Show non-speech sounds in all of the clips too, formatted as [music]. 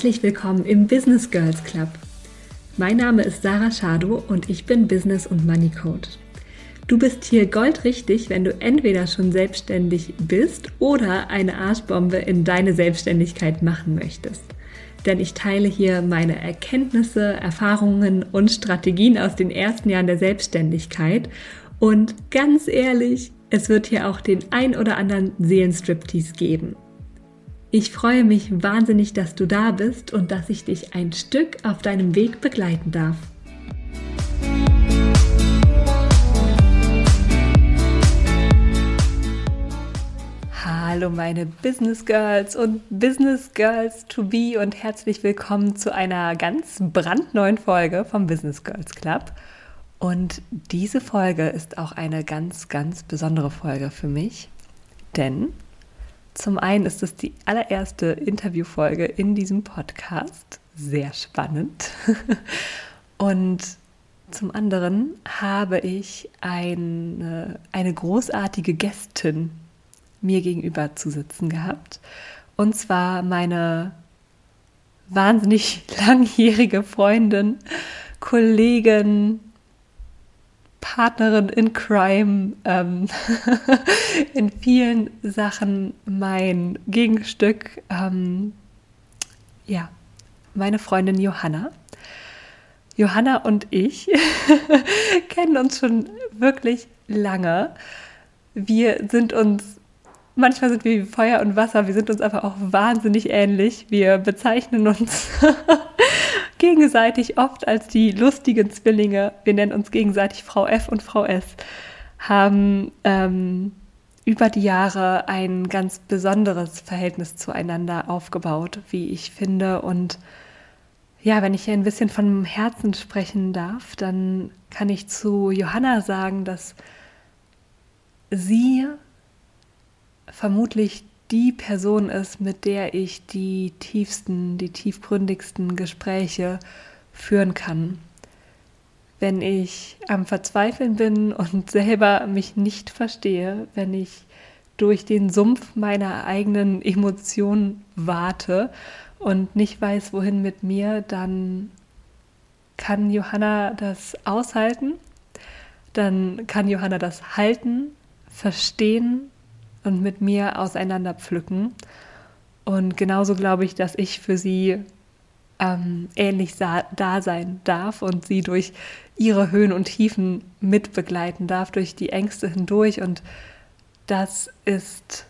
Herzlich willkommen im Business Girls Club. Mein Name ist Sarah Schado und ich bin Business und Money Coach. Du bist hier goldrichtig, wenn du entweder schon selbstständig bist oder eine Arschbombe in deine Selbstständigkeit machen möchtest. Denn ich teile hier meine Erkenntnisse, Erfahrungen und Strategien aus den ersten Jahren der Selbstständigkeit. Und ganz ehrlich, es wird hier auch den ein oder anderen Seelenstriptease geben. Ich freue mich wahnsinnig, dass du da bist und dass ich dich ein Stück auf deinem Weg begleiten darf. Hallo meine Business Girls und Business Girls to be und herzlich willkommen zu einer ganz brandneuen Folge vom Business Girls Club. Und diese Folge ist auch eine ganz, ganz besondere Folge für mich, denn zum einen ist es die allererste Interviewfolge in diesem Podcast. Sehr spannend. [laughs] Und zum anderen habe ich eine, eine großartige Gästin mir gegenüber zu sitzen gehabt. Und zwar meine wahnsinnig [laughs] langjährige Freundin, Kollegin, Partnerin in Crime, ähm, [laughs] in vielen Sachen mein Gegenstück. Ähm, ja, meine Freundin Johanna. Johanna und ich [laughs] kennen uns schon wirklich lange. Wir sind uns, manchmal sind wir wie Feuer und Wasser, wir sind uns aber auch wahnsinnig ähnlich. Wir bezeichnen uns [laughs] gegenseitig oft als die lustigen Zwillinge, wir nennen uns gegenseitig Frau F und Frau S, haben ähm, über die Jahre ein ganz besonderes Verhältnis zueinander aufgebaut, wie ich finde. Und ja, wenn ich hier ein bisschen von Herzen sprechen darf, dann kann ich zu Johanna sagen, dass sie vermutlich die Person ist, mit der ich die tiefsten, die tiefgründigsten Gespräche führen kann. Wenn ich am Verzweifeln bin und [laughs] selber mich nicht verstehe, wenn ich durch den Sumpf meiner eigenen Emotionen warte und nicht weiß, wohin mit mir, dann kann Johanna das aushalten, dann kann Johanna das halten, verstehen und mit mir auseinander pflücken. Und genauso glaube ich, dass ich für sie ähm, ähnlich da sein darf und sie durch ihre Höhen und Tiefen mitbegleiten darf, durch die Ängste hindurch. Und das ist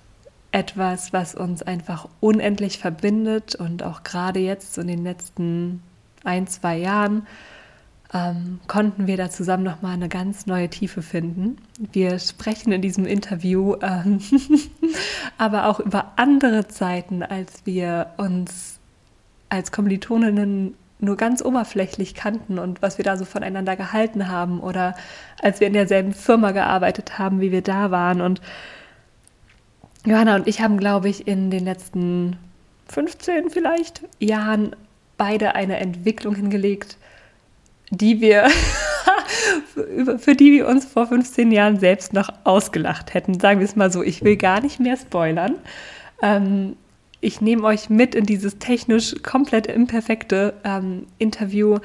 etwas, was uns einfach unendlich verbindet und auch gerade jetzt in den letzten ein, zwei Jahren ähm, konnten wir da zusammen nochmal eine ganz neue Tiefe finden. Wir sprechen in diesem Interview ähm, [laughs] aber auch über andere Zeiten, als wir uns als Kommilitoninnen nur ganz oberflächlich kannten und was wir da so voneinander gehalten haben oder als wir in derselben Firma gearbeitet haben, wie wir da waren. Und Johanna und ich haben, glaube ich, in den letzten 15 vielleicht Jahren beide eine Entwicklung hingelegt, die wir, [laughs] für die wir uns vor 15 Jahren selbst noch ausgelacht hätten. Sagen wir es mal so, ich will gar nicht mehr spoilern. Ähm, ich nehme euch mit in dieses technisch komplett imperfekte ähm, Interview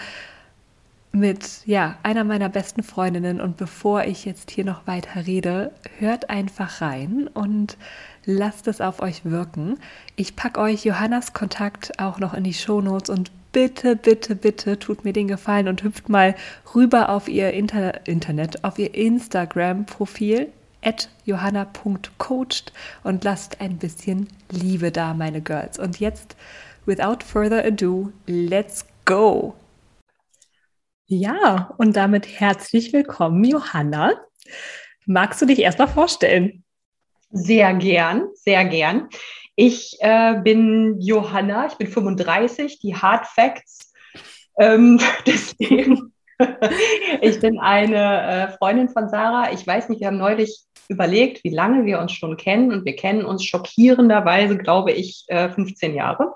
mit ja, einer meiner besten Freundinnen. Und bevor ich jetzt hier noch weiter rede, hört einfach rein und lasst es auf euch wirken. Ich packe euch Johannas Kontakt auch noch in die Shownotes und bitte, bitte, bitte tut mir den Gefallen und hüpft mal rüber auf ihr Inter Internet, auf ihr Instagram-Profil at johanna.coached und lasst ein bisschen Liebe da, meine Girls. Und jetzt, without further ado, let's go! Ja, und damit herzlich willkommen, Johanna. Magst du dich erstmal vorstellen? Sehr gern, sehr gern. Ich äh, bin Johanna, ich bin 35, die Hard Facts ähm, [laughs] des Lebens. [laughs] ich bin eine äh, Freundin von Sarah. Ich weiß nicht, wir haben neulich überlegt, wie lange wir uns schon kennen und wir kennen uns schockierenderweise, glaube ich, äh, 15 Jahre.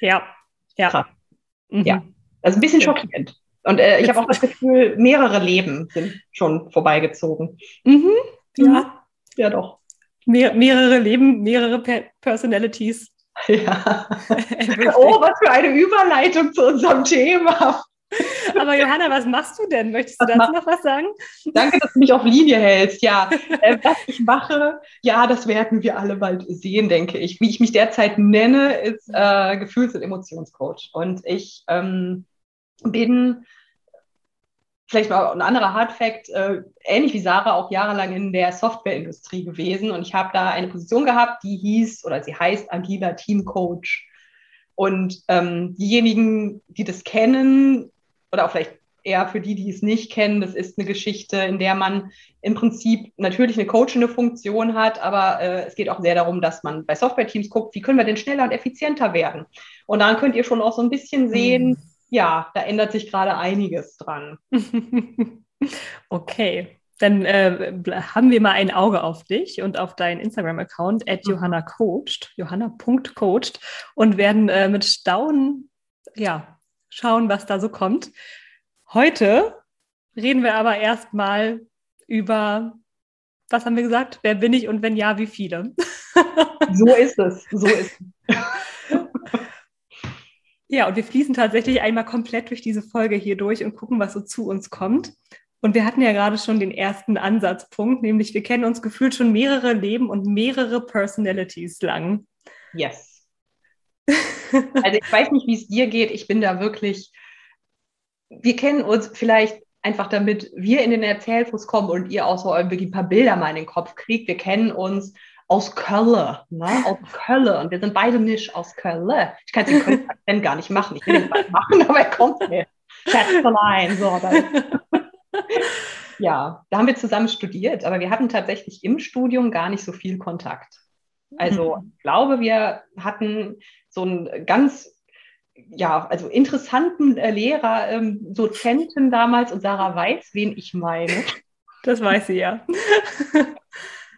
Ja, ja. Mhm. Ja, also ein bisschen schockierend. Und äh, ich habe auch das Gefühl, mehrere Leben sind schon vorbeigezogen. Mhm. Ja. Ja, doch. Mehr, mehrere Leben, mehrere per Personalities. Ja. [laughs] oh, was für eine Überleitung zu unserem Thema. Aber Johanna, was machst du denn? Möchtest du dazu noch was sagen? Danke, dass du mich auf Linie hältst. Ja, [laughs] äh, was ich mache, ja, das werden wir alle bald sehen, denke ich. Wie ich mich derzeit nenne, ist äh, Gefühls- und Emotionscoach. Und ich ähm, bin vielleicht mal ein anderer Hardfact, äh, ähnlich wie Sarah auch jahrelang in der Softwareindustrie gewesen. Und ich habe da eine Position gehabt, die hieß oder sie heißt agiler Teamcoach. Und ähm, diejenigen, die das kennen, oder auch vielleicht eher für die, die es nicht kennen, das ist eine Geschichte, in der man im Prinzip natürlich eine coachende Funktion hat, aber äh, es geht auch sehr darum, dass man bei Software-Teams guckt, wie können wir denn schneller und effizienter werden. Und dann könnt ihr schon auch so ein bisschen sehen, mhm. Ja, da ändert sich gerade einiges dran. [laughs] okay. Dann äh, haben wir mal ein Auge auf dich und auf deinen Instagram-Account at mhm. Johanna coacht, johanna.coacht und werden äh, mit Staunen ja, schauen, was da so kommt. Heute reden wir aber erstmal über, was haben wir gesagt? Wer bin ich und wenn ja, wie viele? so ist es. So ist es. [laughs] Ja, und wir fließen tatsächlich einmal komplett durch diese Folge hier durch und gucken, was so zu uns kommt. Und wir hatten ja gerade schon den ersten Ansatzpunkt, nämlich wir kennen uns gefühlt schon mehrere Leben und mehrere Personalities lang. Yes. [laughs] Also ich weiß nicht, wie es dir geht. Ich bin da wirklich, wir kennen uns vielleicht einfach damit wir in den Erzählfluss kommen und ihr auch so irgendwie ein paar Bilder mal in den Kopf kriegt. Wir kennen uns aus Köln, ne? aus [laughs] Köln. Und wir sind beide nicht aus Köln. Ich kann in Köln [laughs] gar nicht machen. Ich will es bald machen, aber er kommt nicht. Schätzelein, so. [laughs] ja, da haben wir zusammen studiert, aber wir hatten tatsächlich im Studium gar nicht so viel Kontakt. Also mhm. ich glaube, wir hatten so einen ganz ja, also interessanten äh, Lehrer, ähm, Dozenten damals und Sarah weiß, wen ich meine. Das weiß sie ja.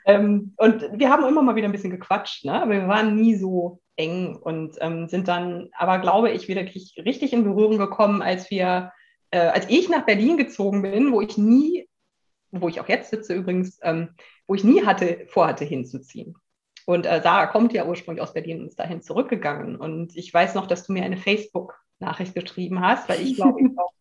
Ähm, und wir haben immer mal wieder ein bisschen gequatscht, ne? aber wir waren nie so eng und ähm, sind dann, aber glaube ich, wieder richtig in Berührung gekommen, als wir, äh, als ich nach Berlin gezogen bin, wo ich nie, wo ich auch jetzt sitze übrigens, ähm, wo ich nie hatte, vorhatte hinzuziehen. Und äh, Sarah kommt ja ursprünglich aus Berlin und ist dahin zurückgegangen. Und ich weiß noch, dass du mir eine Facebook-Nachricht geschrieben hast, weil ich glaube, ich auf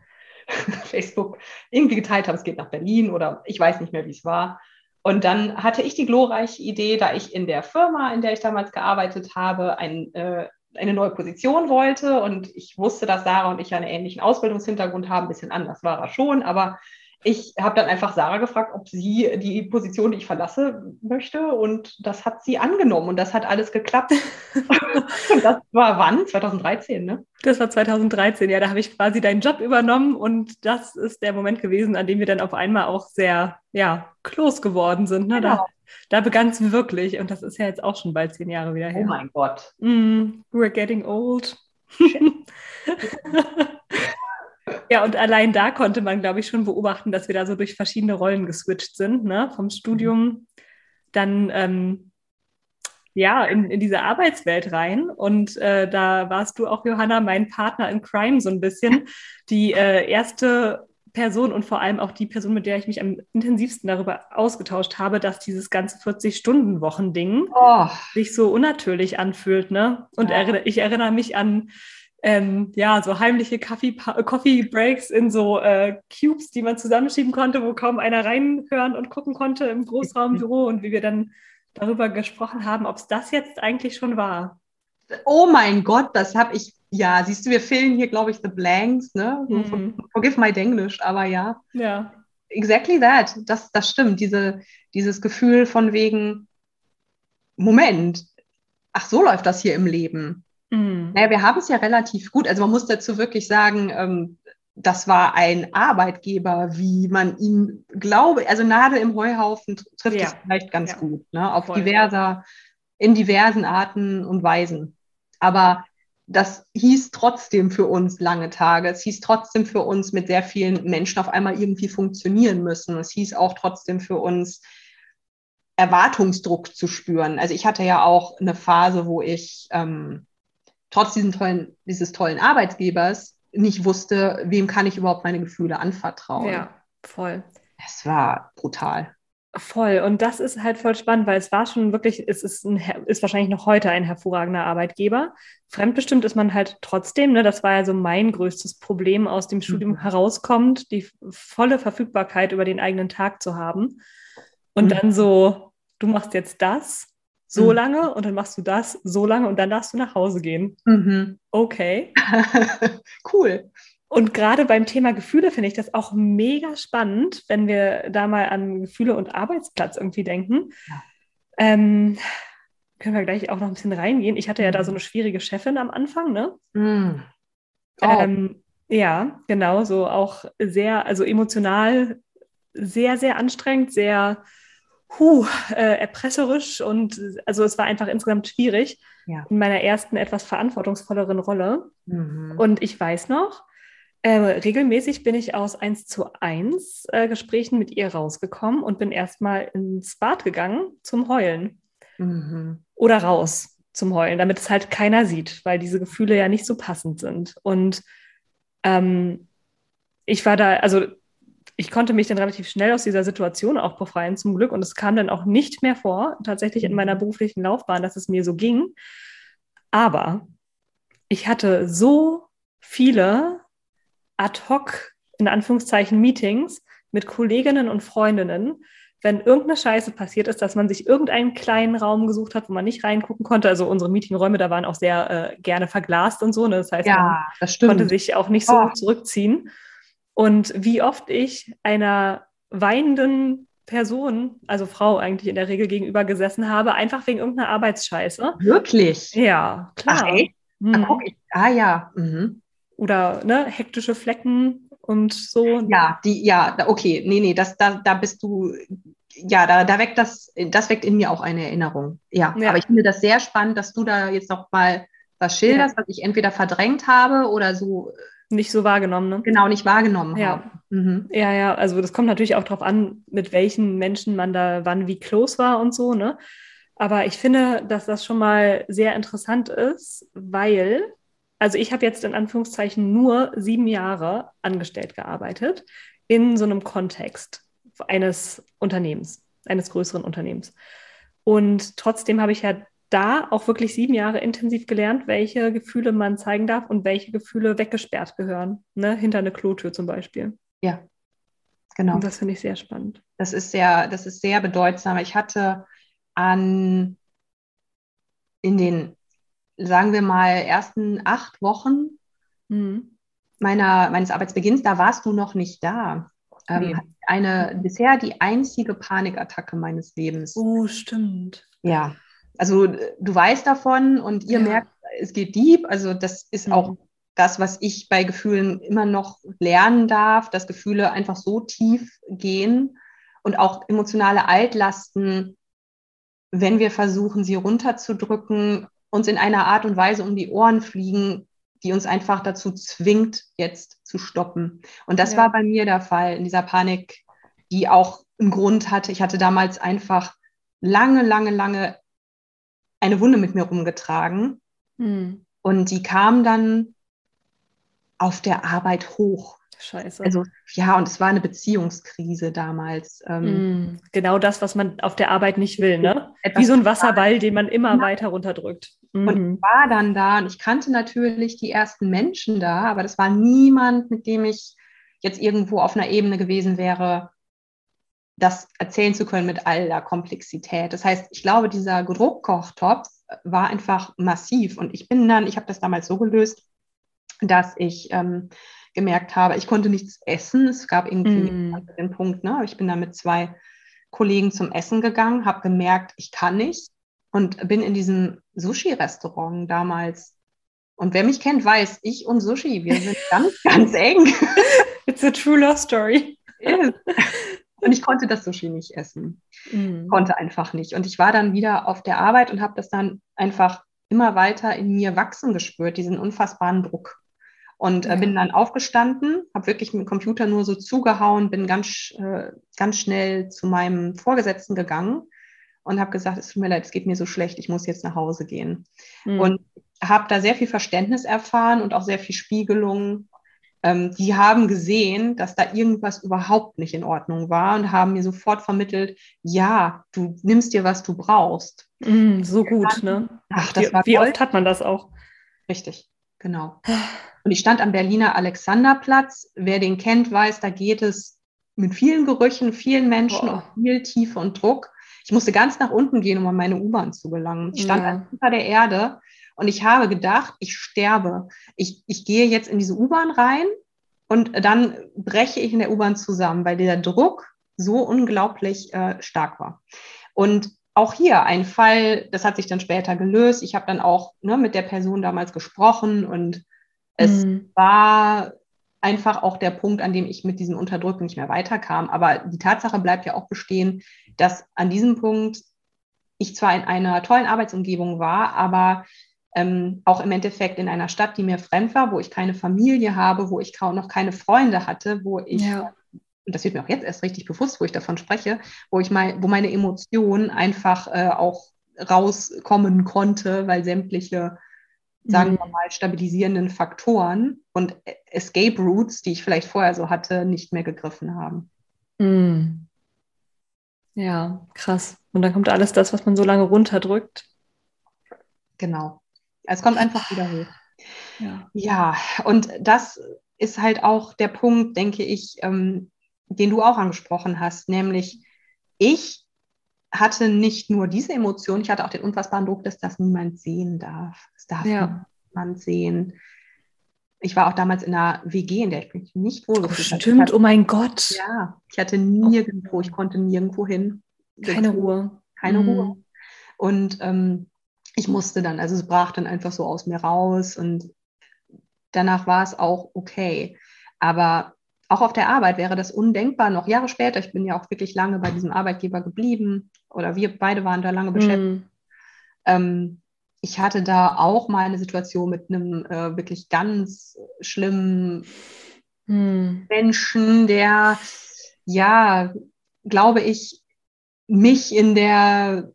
[laughs] Facebook irgendwie geteilt habe, es geht nach Berlin oder ich weiß nicht mehr, wie es war. Und dann hatte ich die glorreiche Idee, da ich in der Firma, in der ich damals gearbeitet habe, ein, äh, eine neue Position wollte. Und ich wusste, dass Sarah und ich einen ähnlichen Ausbildungshintergrund haben, ein bisschen anders war er schon, aber ich habe dann einfach Sarah gefragt, ob sie die Position, die ich verlasse, möchte. Und das hat sie angenommen und das hat alles geklappt. [laughs] und das war wann? 2013, ne? Das war 2013, ja. Da habe ich quasi deinen Job übernommen und das ist der Moment gewesen, an dem wir dann auf einmal auch sehr, ja, close geworden sind. Ne? Genau. Da, da begann es wirklich und das ist ja jetzt auch schon bald zehn Jahre wieder her. Oh mein Gott. Mm, we're getting old. [laughs] Ja, und allein da konnte man, glaube ich, schon beobachten, dass wir da so durch verschiedene Rollen geswitcht sind, ne? vom Studium dann ähm, ja in, in diese Arbeitswelt rein. Und äh, da warst du auch, Johanna, mein Partner in Crime so ein bisschen. Die äh, erste Person und vor allem auch die Person, mit der ich mich am intensivsten darüber ausgetauscht habe, dass dieses ganze 40-Stunden-Wochen-Ding oh. sich so unnatürlich anfühlt. Ne? Und ja. ich erinnere mich an ähm, ja, so heimliche Coffee Breaks in so äh, Cubes, die man zusammenschieben konnte, wo kaum einer reinhören und gucken konnte im Großraumbüro und wie wir dann darüber gesprochen haben, ob es das jetzt eigentlich schon war. Oh mein Gott, das habe ich, ja, siehst du, wir fehlen hier, glaube ich, The Blanks, ne? Mhm. Forgive my English, aber ja. Ja. Exactly that, das, das stimmt, Diese, dieses Gefühl von wegen, Moment, ach, so läuft das hier im Leben. Mhm. Naja, wir haben es ja relativ gut. Also man muss dazu wirklich sagen, ähm, das war ein Arbeitgeber, wie man ihn glaube, also Nadel im Heuhaufen trifft ja. es vielleicht ganz ja. gut, ne? auf Voll. diverser, in diversen Arten und Weisen. Aber das hieß trotzdem für uns lange Tage. Es hieß trotzdem für uns mit sehr vielen Menschen auf einmal irgendwie funktionieren müssen. Es hieß auch trotzdem für uns Erwartungsdruck zu spüren. Also ich hatte ja auch eine Phase, wo ich ähm, trotz diesen tollen, dieses tollen Arbeitgebers nicht wusste, wem kann ich überhaupt meine Gefühle anvertrauen. Ja, voll. Es war brutal. Voll. Und das ist halt voll spannend, weil es war schon wirklich, es ist, ein, ist wahrscheinlich noch heute ein hervorragender Arbeitgeber. Fremdbestimmt ist man halt trotzdem, ne, das war ja so mein größtes Problem aus dem Studium mhm. herauskommt, die volle Verfügbarkeit über den eigenen Tag zu haben. Und mhm. dann so, du machst jetzt das so mhm. lange und dann machst du das so lange und dann darfst du nach Hause gehen. Mhm. Okay. [laughs] cool. Und gerade beim Thema Gefühle finde ich das auch mega spannend, wenn wir da mal an Gefühle und Arbeitsplatz irgendwie denken. Ja. Ähm, können wir gleich auch noch ein bisschen reingehen. Ich hatte ja da so mhm. eine schwierige Chefin am Anfang, ne? Mm. Oh. Ähm, ja, genau, so auch sehr, also emotional sehr, sehr anstrengend, sehr huh, äh, erpresserisch und also es war einfach insgesamt schwierig ja. in meiner ersten etwas verantwortungsvolleren Rolle. Mhm. Und ich weiß noch, äh, regelmäßig bin ich aus 1 zu 1 äh, Gesprächen mit ihr rausgekommen und bin erstmal ins Bad gegangen zum Heulen. Mhm. Oder raus zum Heulen, damit es halt keiner sieht, weil diese Gefühle ja nicht so passend sind. Und ähm, ich war da, also ich konnte mich dann relativ schnell aus dieser Situation auch befreien, zum Glück. Und es kam dann auch nicht mehr vor, tatsächlich in meiner mhm. beruflichen Laufbahn, dass es mir so ging. Aber ich hatte so viele ad hoc, in Anführungszeichen, Meetings mit Kolleginnen und Freundinnen, wenn irgendeine Scheiße passiert ist, dass man sich irgendeinen kleinen Raum gesucht hat, wo man nicht reingucken konnte. Also unsere Meetingräume, da waren auch sehr äh, gerne verglast und so. Ne? Das heißt, ja, das man konnte sich auch nicht so oh. zurückziehen. Und wie oft ich einer weinenden Person, also Frau eigentlich in der Regel gegenüber gesessen habe, einfach wegen irgendeiner Arbeitsscheiße. Wirklich? Ja, klar. Ach, ey? Mhm. Ach, ah ja. Mhm oder ne, hektische Flecken und so. Ja, die, ja, okay, nee, nee, das, da, da bist du, ja, da, da weckt das, das weckt in mir auch eine Erinnerung. Ja, ja. aber ich finde das sehr spannend, dass du da jetzt noch mal was schilderst, ja. was ich entweder verdrängt habe oder so. Nicht so wahrgenommen, ne? Genau, nicht wahrgenommen ja. habe. Mhm. Ja, ja, also das kommt natürlich auch darauf an, mit welchen Menschen man da wann wie close war und so, ne? Aber ich finde, dass das schon mal sehr interessant ist, weil also ich habe jetzt in Anführungszeichen nur sieben Jahre angestellt gearbeitet in so einem Kontext eines Unternehmens, eines größeren Unternehmens. Und trotzdem habe ich ja da auch wirklich sieben Jahre intensiv gelernt, welche Gefühle man zeigen darf und welche Gefühle weggesperrt gehören, ne? hinter eine Klotür zum Beispiel. Ja, genau. Und das finde ich sehr spannend. Das ist sehr, das ist sehr bedeutsam. Ich hatte an in den sagen wir mal, ersten acht Wochen mhm. meiner, meines Arbeitsbeginns, da warst du noch nicht da. Ähm, nee. Eine bisher die einzige Panikattacke meines Lebens. Oh, stimmt. Ja, also du weißt davon und ihr ja. merkt, es geht deep. Also das ist mhm. auch das, was ich bei Gefühlen immer noch lernen darf, dass Gefühle einfach so tief gehen und auch emotionale Altlasten, wenn wir versuchen, sie runterzudrücken, uns in einer Art und Weise um die Ohren fliegen, die uns einfach dazu zwingt, jetzt zu stoppen. Und das ja. war bei mir der Fall in dieser Panik, die auch einen Grund hatte. Ich hatte damals einfach lange, lange, lange eine Wunde mit mir rumgetragen. Hm. Und die kam dann auf der Arbeit hoch. Scheiße. Also ja, und es war eine Beziehungskrise damals. Ähm, mm, genau das, was man auf der Arbeit nicht will, ne? Wie so ein Wasserball, den man immer weiter runterdrückt. Mhm. Und war dann da und ich kannte natürlich die ersten Menschen da, aber das war niemand, mit dem ich jetzt irgendwo auf einer Ebene gewesen wäre, das erzählen zu können mit all der Komplexität. Das heißt, ich glaube, dieser Druckkochtopf war einfach massiv und ich bin dann, ich habe das damals so gelöst, dass ich ähm, gemerkt habe, ich konnte nichts essen. Es gab irgendwie mm. den Punkt, ne? Ich bin dann mit zwei Kollegen zum Essen gegangen, habe gemerkt, ich kann nicht und bin in diesem Sushi-Restaurant damals. Und wer mich kennt, weiß, ich und Sushi, wir sind [laughs] ganz, ganz eng. It's a true love story. [laughs] Und ich konnte das Sushi nicht essen. Mm. Konnte einfach nicht. Und ich war dann wieder auf der Arbeit und habe das dann einfach immer weiter in mir wachsen gespürt, diesen unfassbaren Druck. Und äh, bin dann aufgestanden, habe wirklich mit dem Computer nur so zugehauen, bin ganz, äh, ganz schnell zu meinem Vorgesetzten gegangen und habe gesagt, es tut mir leid, es geht mir so schlecht, ich muss jetzt nach Hause gehen. Mhm. Und habe da sehr viel Verständnis erfahren und auch sehr viel Spiegelung, ähm, die haben gesehen, dass da irgendwas überhaupt nicht in Ordnung war und haben mir sofort vermittelt, ja, du nimmst dir, was du brauchst. Mm, so gut, ne? Ach, das wie, war wie toll. oft hat man das auch? Richtig, genau. [sighs] Und ich stand am Berliner Alexanderplatz. Wer den kennt, weiß, da geht es mit vielen Gerüchen, vielen Menschen Boah. und viel Tiefe und Druck. Ich musste ganz nach unten gehen, um an meine U-Bahn zu gelangen. Ich stand Ja. unter der Erde und ich habe gedacht, ich sterbe. Ich, ich gehe jetzt in diese U-Bahn rein und dann breche ich in der U-Bahn zusammen, weil der Druck so unglaublich äh, stark war. Und auch hier ein Fall, das hat sich dann später gelöst. Ich habe dann auch ne, mit der Person damals gesprochen und es Mm. war einfach auch der Punkt, an dem ich mit diesem Unterdrücken nicht mehr weiterkam. Aber die Tatsache bleibt ja auch bestehen, dass an diesem Punkt ich zwar in einer tollen Arbeitsumgebung war, aber ähm, auch im Endeffekt in einer Stadt, die mir fremd war, wo ich keine Familie habe, wo ich kaum noch keine Freunde hatte, wo ich, Ja. und das wird mir auch jetzt erst richtig bewusst, wo ich davon spreche, wo ich mal, wo meine Emotionen einfach äh, auch rauskommen konnte, weil sämtliche sagen Mhm. wir mal, stabilisierenden Faktoren und Escape Routes, die ich vielleicht vorher so hatte, nicht mehr gegriffen haben. Mm. Ja, krass. Und dann kommt alles das, was man so lange runterdrückt. Genau. Es kommt einfach wieder hoch. Ja. Ja, und das ist halt auch der Punkt, denke ich, ähm, den du auch angesprochen hast, nämlich ich hatte nicht nur diese Emotion, ich hatte auch den unfassbaren Druck, dass das niemand sehen darf. Es darf Ja. niemand sehen. Ich war auch damals in einer WG, in der ich mich nicht Oh, wohlgefühlt habe. Ich stimmt, hatte- oh mein Gott. Ja, ich hatte nirgendwo, ich konnte nirgendwo hin. Keine Ruhe. Keine Mm. Ruhe. Und ähm, ich musste dann, also es brach dann einfach so aus mir raus und danach war es auch okay. Aber auch auf der Arbeit wäre das undenkbar, noch Jahre später, ich bin ja auch wirklich lange bei diesem Arbeitgeber geblieben oder wir beide waren da lange beschäftigt. Mm. Ähm, ich hatte da auch mal eine Situation mit einem äh, wirklich ganz schlimmen Mm. Menschen, der, ja, glaube ich, mich in der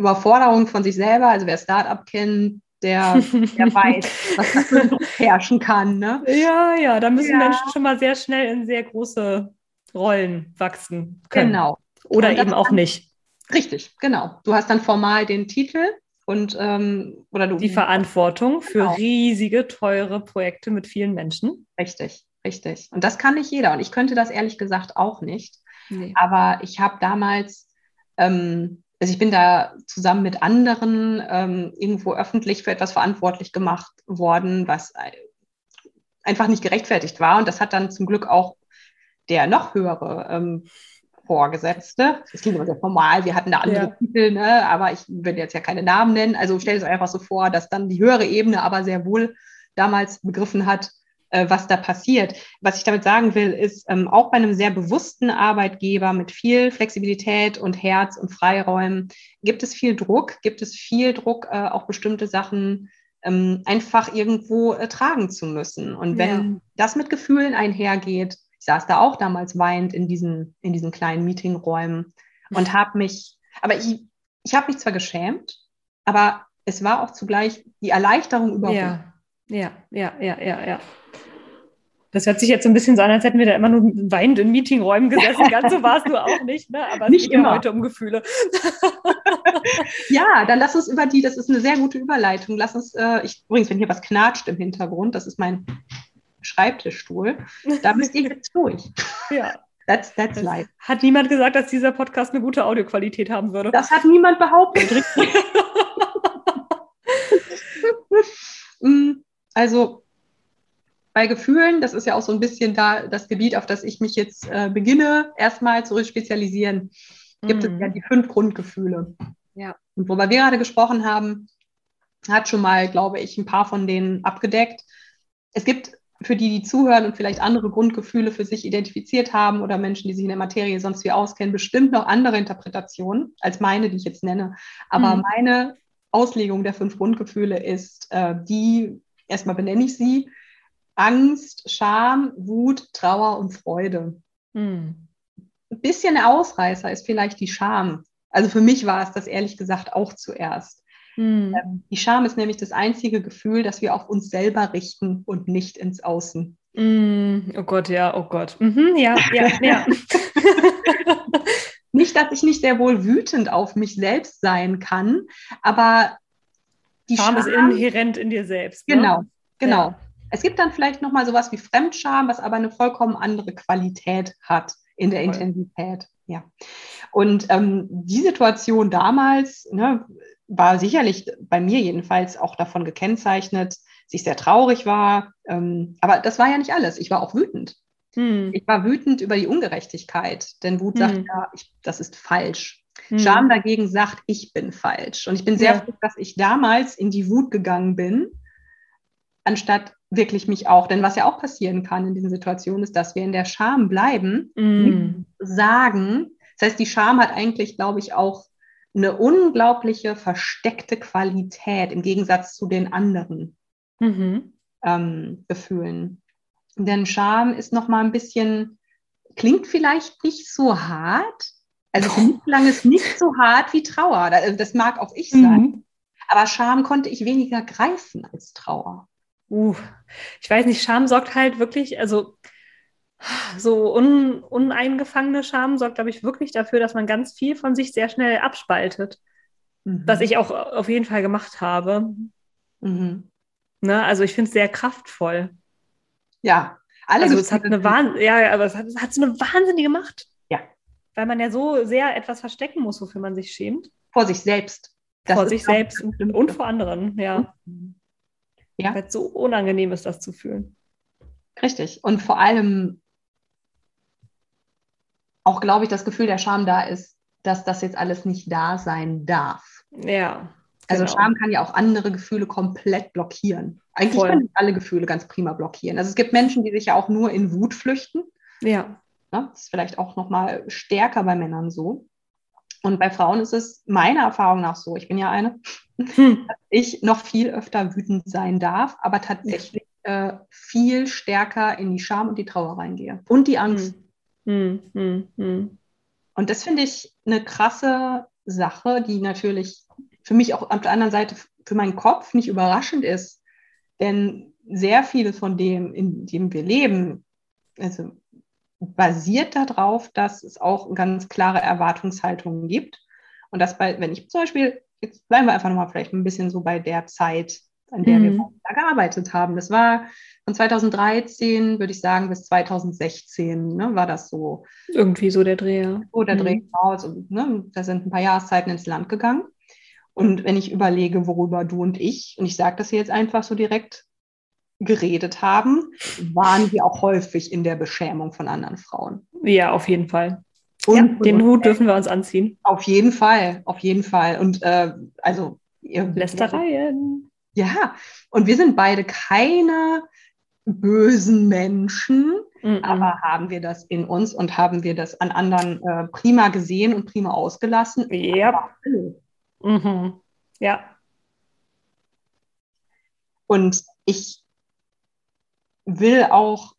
Überforderung von sich selber, also wer Startup kennt, der, der [laughs] weiß, was da für ein Druck herrschen kann. Ne? Ja, ja, da müssen Ja. Menschen schon mal sehr schnell in sehr große Rollen wachsen können. Genau, Oder das eben auch kann- nicht. richtig, genau. Du hast dann formal den Titel und ähm, oder du Die Verantwortung für Genau. riesige, teure Projekte mit vielen Menschen. richtig, richtig. Und das kann nicht jeder. Und ich könnte das ehrlich gesagt auch nicht. Nee. Aber ich habe damals, ähm, also ich bin da zusammen mit anderen ähm, irgendwo öffentlich für etwas verantwortlich gemacht worden, was einfach nicht gerechtfertigt war. Und das hat dann zum Glück auch der noch höhere ähm, Vorgesetzte, das klingt immer sehr formal, wir hatten da andere Ja. Titel, ne? aber ich will jetzt ja keine Namen nennen. Also stell es einfach so vor, dass dann die höhere Ebene aber sehr wohl damals begriffen hat, was da passiert. Was ich damit sagen will, ist, ähm, auch bei einem sehr bewussten Arbeitgeber mit viel Flexibilität und Herz und Freiräumen gibt es viel Druck, gibt es viel Druck, äh, auch bestimmte Sachen ähm, einfach irgendwo äh, tragen zu müssen. Und wenn Ja. das mit Gefühlen einhergeht, ich saß da auch damals weinend in diesen, in diesen kleinen Meetingräumen und habe mich, aber ich, ich habe mich zwar geschämt, aber es war auch zugleich die Erleichterung über Ja, ja, ja, ja, ja, ja. Das hört sich jetzt so ein bisschen so an, als hätten wir da immer nur weinend in Meetingräumen gesessen. [laughs] Ganz so warst du auch nicht, ne? Aber es Nicht geht ja immer. heute um Gefühle. Ja, dann lass uns über die, das ist eine sehr gute Überleitung. Lass uns, äh, ich, übrigens, wenn hier was knatscht im Hintergrund, das ist mein Schreibtischstuhl, da müsst ihr jetzt durch. [laughs] Ja. That's, that's life. hat niemand gesagt, dass dieser Podcast eine gute Audioqualität haben würde. Das hat niemand behauptet. [laughs] Also bei Gefühlen, das ist ja auch so ein bisschen da das Gebiet, auf das ich mich jetzt äh, beginne, erstmal zu spezialisieren, gibt es Mhm. ja die fünf Grundgefühle. Ja. Und worüber wir gerade gesprochen haben, hat schon mal, glaube ich, ein paar von denen abgedeckt. Es gibt für die, die zuhören und vielleicht andere Grundgefühle für sich identifiziert haben oder Menschen, die sich in der Materie sonst wie auskennen, bestimmt noch andere Interpretationen als meine, die ich jetzt nenne. Aber Mhm. meine Auslegung der fünf Grundgefühle ist äh, die, erstmal benenne ich sie, Angst, Scham, Wut, Trauer und Freude. Hm. Ein bisschen Ausreißer ist vielleicht die Scham. Also für mich war es das ehrlich gesagt auch zuerst. Hm. Die Scham ist nämlich das einzige Gefühl, das wir auf uns selber richten und nicht ins Außen. Mm, oh Gott, ja, oh Gott. Mhm, ja, ja, [laughs] ja. nicht, dass ich nicht sehr wohl wütend auf mich selbst sein kann, aber die Scham, Scham ist inhärent in dir selbst. Ne? Genau, genau. Ja. Es gibt dann vielleicht nochmal sowas wie Fremdscham, was aber eine vollkommen andere Qualität hat in der Voll. Intensität. Ja. Und ähm, die Situation damals ne, war sicherlich bei mir jedenfalls auch davon gekennzeichnet, dass ich sehr traurig war. Ähm, aber das war ja nicht alles. Ich war auch wütend. Hm. Ich war wütend über die Ungerechtigkeit, denn Wut hm. sagt ja, ich, das ist falsch. Hm. Scham dagegen sagt, ich bin falsch. Und ich bin sehr ja. froh, dass ich damals in die Wut gegangen bin, anstatt wirklich mich auch. Denn was ja auch passieren kann in diesen Situationen, ist, dass wir in der Scham bleiben, mm. sagen. Das heißt, die Scham hat eigentlich, glaube ich, auch eine unglaubliche versteckte Qualität im Gegensatz zu den anderen mhm. ähm, Gefühlen. Denn Scham ist noch mal ein bisschen, klingt vielleicht nicht so hart. Also für mich klang es nicht so hart wie Trauer. Das mag auch ich sein. Mhm. Aber Scham konnte ich weniger greifen als Trauer. Uh, ich weiß nicht, Scham sorgt halt wirklich, also so un, uneingefangene Scham sorgt, glaube ich, wirklich dafür, dass man ganz viel von sich sehr schnell abspaltet. Mhm. Was ich auch auf jeden Fall gemacht habe. Mhm. Ne? Also ich finde es sehr kraftvoll. Ja, alles. Also es hat eine Wahn ja, aber es hat, es hat so eine wahnsinnige Macht. Weil man ja so sehr etwas verstecken muss, wofür man sich schämt. Vor sich selbst. Das vor sich selbst und, und, vor anderen, ja. Ja. Weil es so unangenehm ist, das zu fühlen. Richtig. Und vor allem auch, glaube ich, das Gefühl der Scham da ist, dass das jetzt alles nicht da sein darf. Ja. Also genau. Scham kann ja auch andere Gefühle komplett blockieren. Eigentlich Voll. kann alle Gefühle ganz prima blockieren. Also es gibt Menschen, die sich ja auch nur in Wut flüchten. Ja. Das ist vielleicht auch noch mal stärker bei Männern so. Und bei Frauen ist es meiner Erfahrung nach so, ich bin ja eine, hm. [laughs] dass ich noch viel öfter wütend sein darf, aber tatsächlich äh, viel stärker in die Scham und die Trauer reingehe. Und die Angst. Hm. Hm, hm. und das finde ich eine krasse Sache, die natürlich für mich auch auf der anderen Seite für meinen Kopf nicht überraschend ist. Denn sehr viel von dem, in dem wir leben, also basiert darauf, dass es auch ganz klare Erwartungshaltungen gibt. Und dass bei, wenn ich zum Beispiel, jetzt bleiben wir einfach nochmal vielleicht ein bisschen so bei der Zeit, an der mhm. wir da gearbeitet haben. Das war von 2013, würde ich sagen, bis 2016, ne, war das so. Irgendwie so der Dreh. Ja. So der mhm. Dreh raus. Und, ne, da sind ein paar Jahreszeiten ins Land gegangen. Und wenn ich überlege, worüber du und ich, und ich sage das jetzt einfach so direkt, geredet haben, waren wir auch häufig in der Beschämung von anderen Frauen. Ja, auf jeden Fall. Und ja, den Hut dürfen wir uns anziehen. Auf jeden Fall, auf jeden Fall. Und äh, also Lästereien. Ja, und wir sind beide keine bösen Menschen, -mm. aber haben wir das in uns und haben wir das an anderen äh, prima gesehen und prima ausgelassen? Ja. Mhm. Ja. Und ich will auch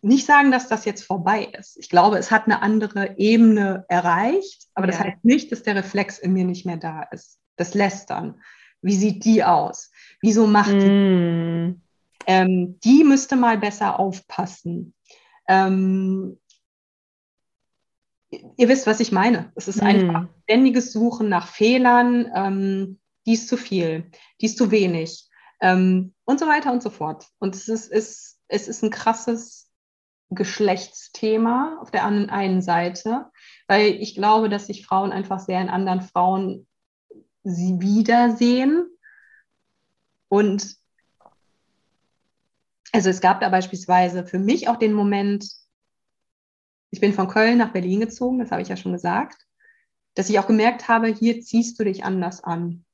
nicht sagen, dass das jetzt vorbei ist. Ich glaube, es hat eine andere Ebene erreicht, aber ja. das heißt nicht, dass der Reflex in mir nicht mehr da ist. Das Lästern. Wie sieht die aus? Wieso macht mm. die? Ähm, die müsste mal besser aufpassen. Ähm, ihr wisst, was ich meine. Es ist mm. einfach ständiges Suchen nach Fehlern. Ähm, die ist zu viel, die ist zu wenig ähm, und so weiter und so fort. Und es ist, ist es ist ein krasses Geschlechtsthema auf der einen Seite, weil ich glaube, dass sich Frauen einfach sehr in anderen Frauen sie wiedersehen. Und also es gab da beispielsweise für mich auch den Moment, ich bin von Köln nach Berlin gezogen, das habe ich ja schon gesagt, dass ich auch gemerkt habe, hier ziehst du dich anders an.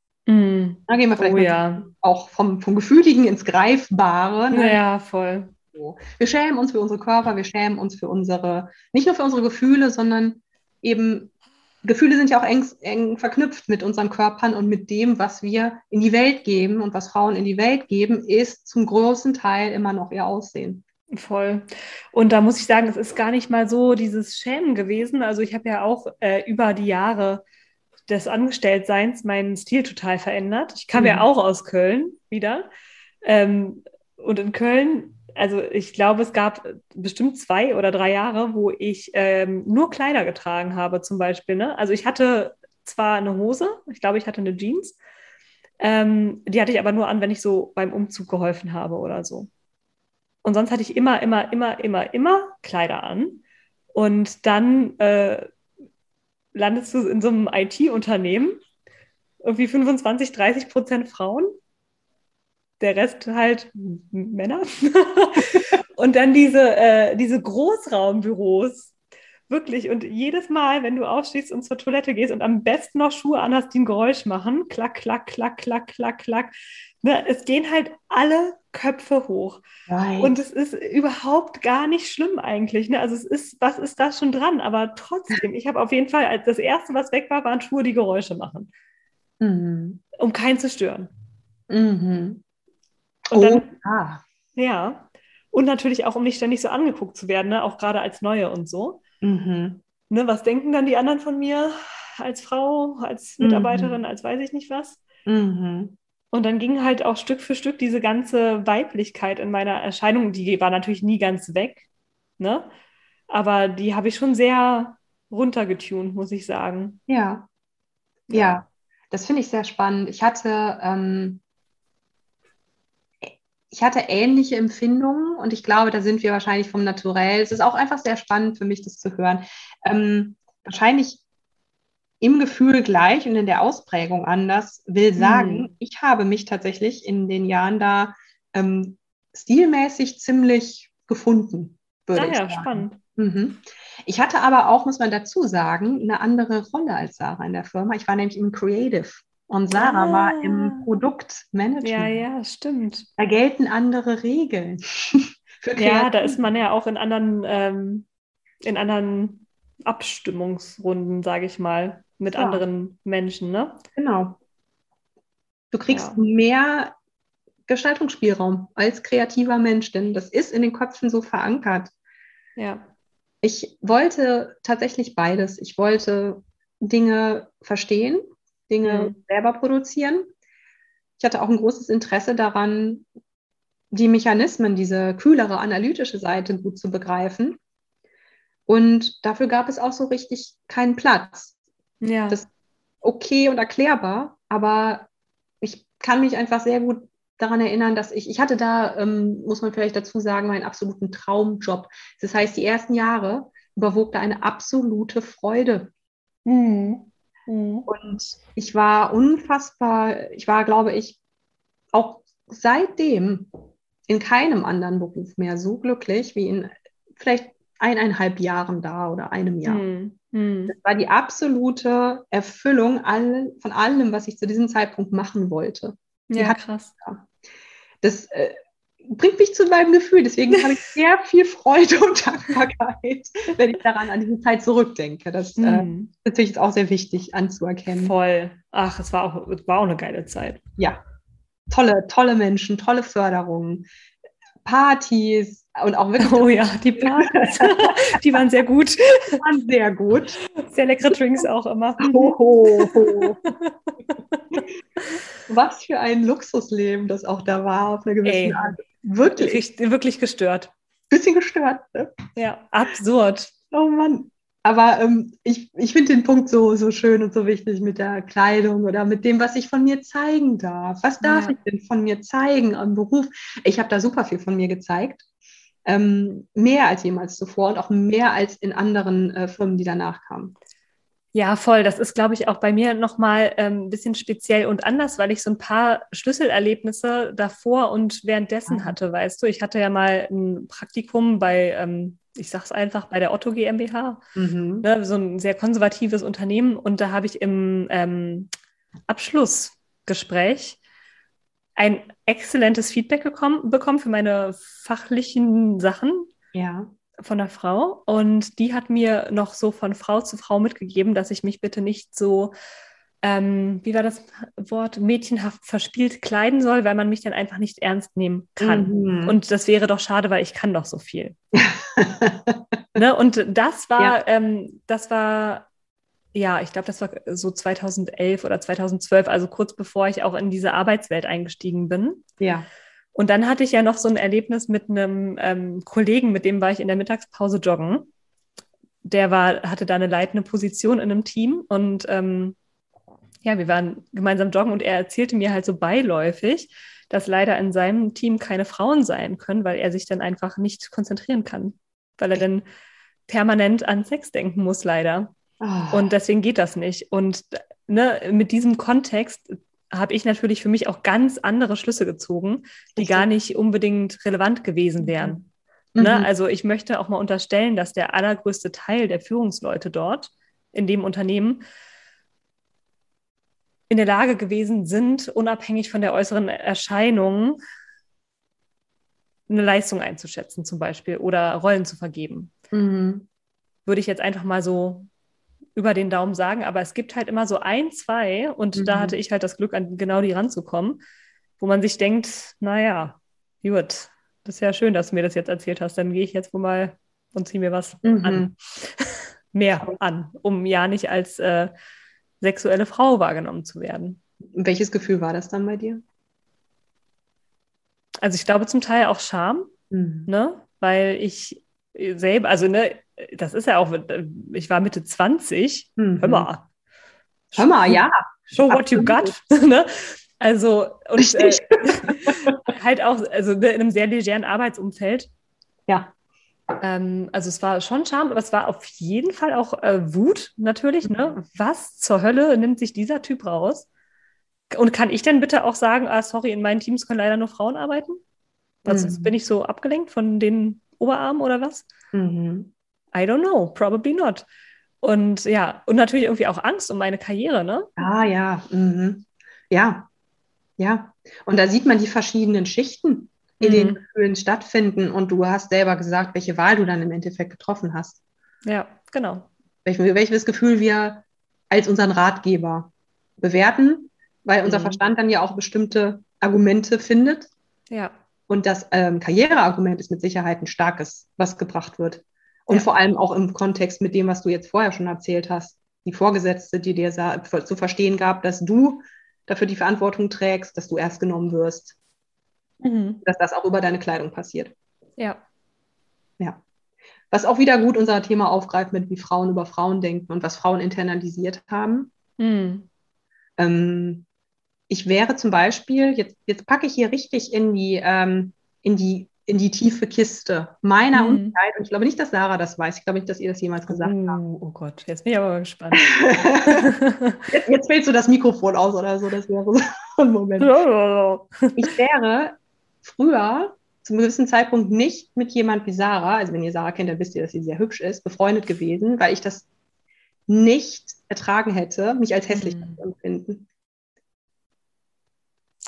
Da gehen wir vielleicht oh, ja. auch vom, vom Gefühligen ins Greifbare. Ne? Ja, voll. Wir schämen uns für unsere Körper, wir schämen uns für unsere, nicht nur für unsere Gefühle, sondern eben, Gefühle sind ja auch eng, eng verknüpft mit unseren Körpern und mit dem, was wir in die Welt geben und was Frauen in die Welt geben, ist zum großen Teil immer noch ihr Aussehen. Voll. Und da muss ich sagen, es ist gar nicht mal so dieses Schämen gewesen. Also ich habe ja auch äh, über die Jahre des Angestelltseins meinen Stil total verändert. Ich kam mhm. ja auch aus Köln wieder. Ähm, und in Köln also ich glaube, es gab bestimmt zwei oder drei Jahre, wo ich ähm, nur Kleider getragen habe, zum Beispiel. Ne? Also ich hatte zwar eine Hose, ich glaube, ich hatte eine Jeans, ähm, die hatte ich aber nur an, wenn ich so beim Umzug geholfen habe oder so. Und sonst hatte ich immer, immer, immer, immer, immer Kleider an. Und dann äh, landest du in so einem IT-Unternehmen, irgendwie 25, 30 Prozent Frauen, der Rest halt Männer. [laughs] und dann diese, äh, diese Großraumbüros, Wirklich. Und jedes Mal, wenn du aufstehst und zur Toilette gehst und am besten noch Schuhe an hast, die ein Geräusch machen, klack, klack, klack, klack, klack, klack, ne, es gehen halt alle Köpfe hoch. Right. Und es ist überhaupt gar nicht schlimm eigentlich. Ne? Also es ist, was ist da schon dran? Aber trotzdem, ich habe auf jeden Fall, als das Erste, was weg war, waren Schuhe, die Geräusche machen. Mhm. Um keinen zu stören. Mhm. Und dann, oh, ah. Ja. Und natürlich auch, um nicht ständig so angeguckt zu werden, ne? auch gerade als Neue und so. Mhm. Ne, was denken dann die anderen von mir als Frau, als Mitarbeiterin, mhm. als weiß ich nicht was? Mhm. Und dann ging halt auch Stück für Stück diese ganze Weiblichkeit in meiner Erscheinung, die war natürlich nie ganz weg, ne? Aber die habe ich schon sehr runtergetunt, muss ich sagen. Ja. Ja, ja. das finde ich sehr spannend. Ich hatte ähm, ich hatte ähnliche Empfindungen und ich glaube, da sind wir wahrscheinlich vom Naturell. Es ist auch einfach sehr spannend für mich, das zu hören. Ähm, wahrscheinlich im Gefühl gleich und in der Ausprägung anders, will hm. sagen, mhm. ich habe mich tatsächlich in den Jahren da ähm, stilmäßig ziemlich gefunden, würde ah, ich sagen. Ja, spannend. Mhm. Ich hatte aber auch, muss man dazu sagen, eine andere Rolle als Sarah in der Firma. Ich war nämlich im Creative und Sarah ah. war im. Produktmanagement. Ja, ja, stimmt. Da gelten andere Regeln. [laughs] ja, da ist man ja auch in anderen, ähm, in anderen Abstimmungsrunden, sage ich mal, mit ja. anderen Menschen, ne? Genau. Du kriegst ja. mehr Gestaltungsspielraum als kreativer Mensch, denn das ist in den Köpfen so verankert. Ja. Ich wollte tatsächlich beides. Ich wollte Dinge verstehen Dinge mhm. selber produzieren. Ich hatte auch ein großes Interesse daran, die Mechanismen, diese kühlere analytische Seite gut zu begreifen. Und dafür gab es auch so richtig keinen Platz. Ja. Das ist okay und erklärbar, aber ich kann mich einfach sehr gut daran erinnern, dass ich, ich hatte da, ähm, muss man vielleicht dazu sagen, meinen absoluten Traumjob. Das heißt, die ersten Jahre überwog da eine absolute Freude. Mhm. Mhm. Und ich war unfassbar, ich war, glaube ich, auch seitdem in keinem anderen Beruf mehr so glücklich wie in vielleicht eineinhalb Jahren da oder einem Jahr. Mhm. Das war die absolute Erfüllung all, von allem, was ich zu diesem Zeitpunkt machen wollte. Die ja, krass. Das, äh, bringt mich zu meinem Gefühl. Deswegen habe ich [laughs] sehr viel Freude und Dankbarkeit, wenn ich daran an diese Zeit zurückdenke. Das mhm. äh, hm. ist natürlich auch sehr wichtig anzuerkennen. Voll. Ach, es war auch, es war auch eine geile Zeit. Ja. Tolle, tolle Menschen, tolle Förderungen, Partys und auch wirklich. Oh ja, die Partys. [laughs] die waren sehr gut. Die waren sehr gut. Sehr leckere Drinks auch immer. Ho, ho, ho. Was für ein Luxusleben das auch da war, auf eine gewisse Ey. Art. Wirklich. Wirklich gestört. Bisschen gestört, ne? Ja, absurd. Oh Mann. Aber ähm, ich, ich finde den Punkt so, so schön und so wichtig mit der Kleidung oder mit dem, was ich von mir zeigen darf. Was darf ja. ich denn von mir zeigen am Beruf? Ich habe da super viel von mir gezeigt. Ähm, mehr als jemals zuvor und auch mehr als in anderen äh, Firmen, die danach kamen. Ja, voll. Das ist, glaube ich, auch bei mir nochmal ein ähm, bisschen speziell und anders, weil ich so ein paar Schlüsselerlebnisse davor und währenddessen hatte, weißt du. Ich hatte ja mal ein Praktikum bei, ähm, ich sag's einfach, bei der Otto GmbH, mhm. ne, so ein sehr konservatives Unternehmen. Und da habe ich im ähm, Abschlussgespräch ein exzellentes Feedback gekommen, bekommen für meine fachlichen Sachen. Ja von der Frau und die hat mir noch so von Frau zu Frau mitgegeben, dass ich mich bitte nicht so, ähm, wie war das Wort, mädchenhaft verspielt kleiden soll, weil man mich dann einfach nicht ernst nehmen kann. Mhm. Und das wäre doch schade, weil ich kann doch so viel. [laughs] ne? Und das war, ja. ähm, das war, ja, ich glaube, das war so 2011 oder 2012, also kurz bevor ich auch in diese Arbeitswelt eingestiegen bin. Ja. Und dann hatte ich ja noch so ein Erlebnis mit einem ähm, Kollegen, mit dem war ich in der Mittagspause joggen. Der war, hatte da eine leitende Position in einem Team und ähm, ja, wir waren gemeinsam joggen und er erzählte mir halt so beiläufig, dass leider in seinem Team keine Frauen sein können, weil er sich dann einfach nicht konzentrieren kann, weil er dann permanent an Sex denken muss, leider. Oh. Und deswegen geht das nicht. Und ne, mit diesem Kontext habe ich natürlich für mich auch ganz andere Schlüsse gezogen, die Richtig. gar nicht unbedingt relevant gewesen mhm. wären. Mhm. Ne? Also ich möchte auch mal unterstellen, dass der allergrößte Teil der Führungsleute dort in dem Unternehmen in der Lage gewesen sind, unabhängig von der äußeren Erscheinung eine Leistung einzuschätzen zum Beispiel oder Rollen zu vergeben. Mhm. Würde ich jetzt einfach mal so über den Daumen sagen, aber es gibt halt immer so ein, zwei und mhm. da hatte ich halt das Glück, an genau die ranzukommen, wo man sich denkt, naja, gut, das ist ja schön, dass du mir das jetzt erzählt hast, dann gehe ich jetzt wohl mal und ziehe mir was mhm. an. [laughs] Mehr an, um ja nicht als äh, sexuelle Frau wahrgenommen zu werden. Welches Gefühl war das dann bei dir? Also ich glaube zum Teil auch Scham, mhm. ne? weil ich selber, also ne, das ist ja auch, ich war Mitte 20, mhm. hör mal. Hör mal, ja. Show what you got. [laughs] ne? Also, und äh, [laughs] halt auch, also ne, in einem sehr legeren Arbeitsumfeld. Ja. Ähm, also es war schon Charme, aber es war auf jeden Fall auch äh, Wut natürlich. Ne? Mhm. Was zur Hölle nimmt sich dieser Typ raus? Und kann ich denn bitte auch sagen, ah, sorry, in meinen Teams können leider nur Frauen arbeiten? Mhm. bin ich so abgelenkt von den Oberarmen oder was? Mhm. I don't know, probably not. Und ja, und natürlich irgendwie auch Angst um meine Karriere, ne? Ah ja, mhm. ja, ja. Und da sieht man die verschiedenen Schichten in mhm. den Gefühlen stattfinden und du hast selber gesagt, welche Wahl du dann im Endeffekt getroffen hast. Ja, genau. Welch, welches Gefühl wir als unseren Ratgeber bewerten, weil unser mhm. Verstand dann ja auch bestimmte Argumente findet. Ja. Und das ähm, Karriereargument ist mit Sicherheit ein starkes, was gebracht wird. Und ja. vor allem auch im Kontext mit dem, was du jetzt vorher schon erzählt hast. Die Vorgesetzte, die dir zu verstehen gab, dass du dafür die Verantwortung trägst, dass du erst genommen wirst, mhm. dass das auch über deine Kleidung passiert. Ja. Ja. Was auch wieder gut unser Thema aufgreift mit, wie Frauen über Frauen denken und was Frauen internalisiert haben. Mhm. Ähm, ich wäre zum Beispiel, jetzt, jetzt packe ich hier richtig in die, ähm, in die, in die tiefe Kiste meiner mhm. Unsicherheit. Und ich glaube nicht, dass Sarah das weiß. Ich glaube nicht, dass ihr das jemals gesagt oh, habt. Oh Gott, jetzt bin ich aber gespannt. [laughs] jetzt, jetzt fällt so das Mikrofon aus oder so. Das wäre so [laughs] ein Moment. [laughs] ich wäre früher zum gewissen Zeitpunkt nicht mit jemand wie Sarah, also wenn ihr Sarah kennt, dann wisst ihr, dass sie sehr hübsch ist, befreundet gewesen, weil ich das nicht ertragen hätte, mich als hässlich mhm. zu empfinden.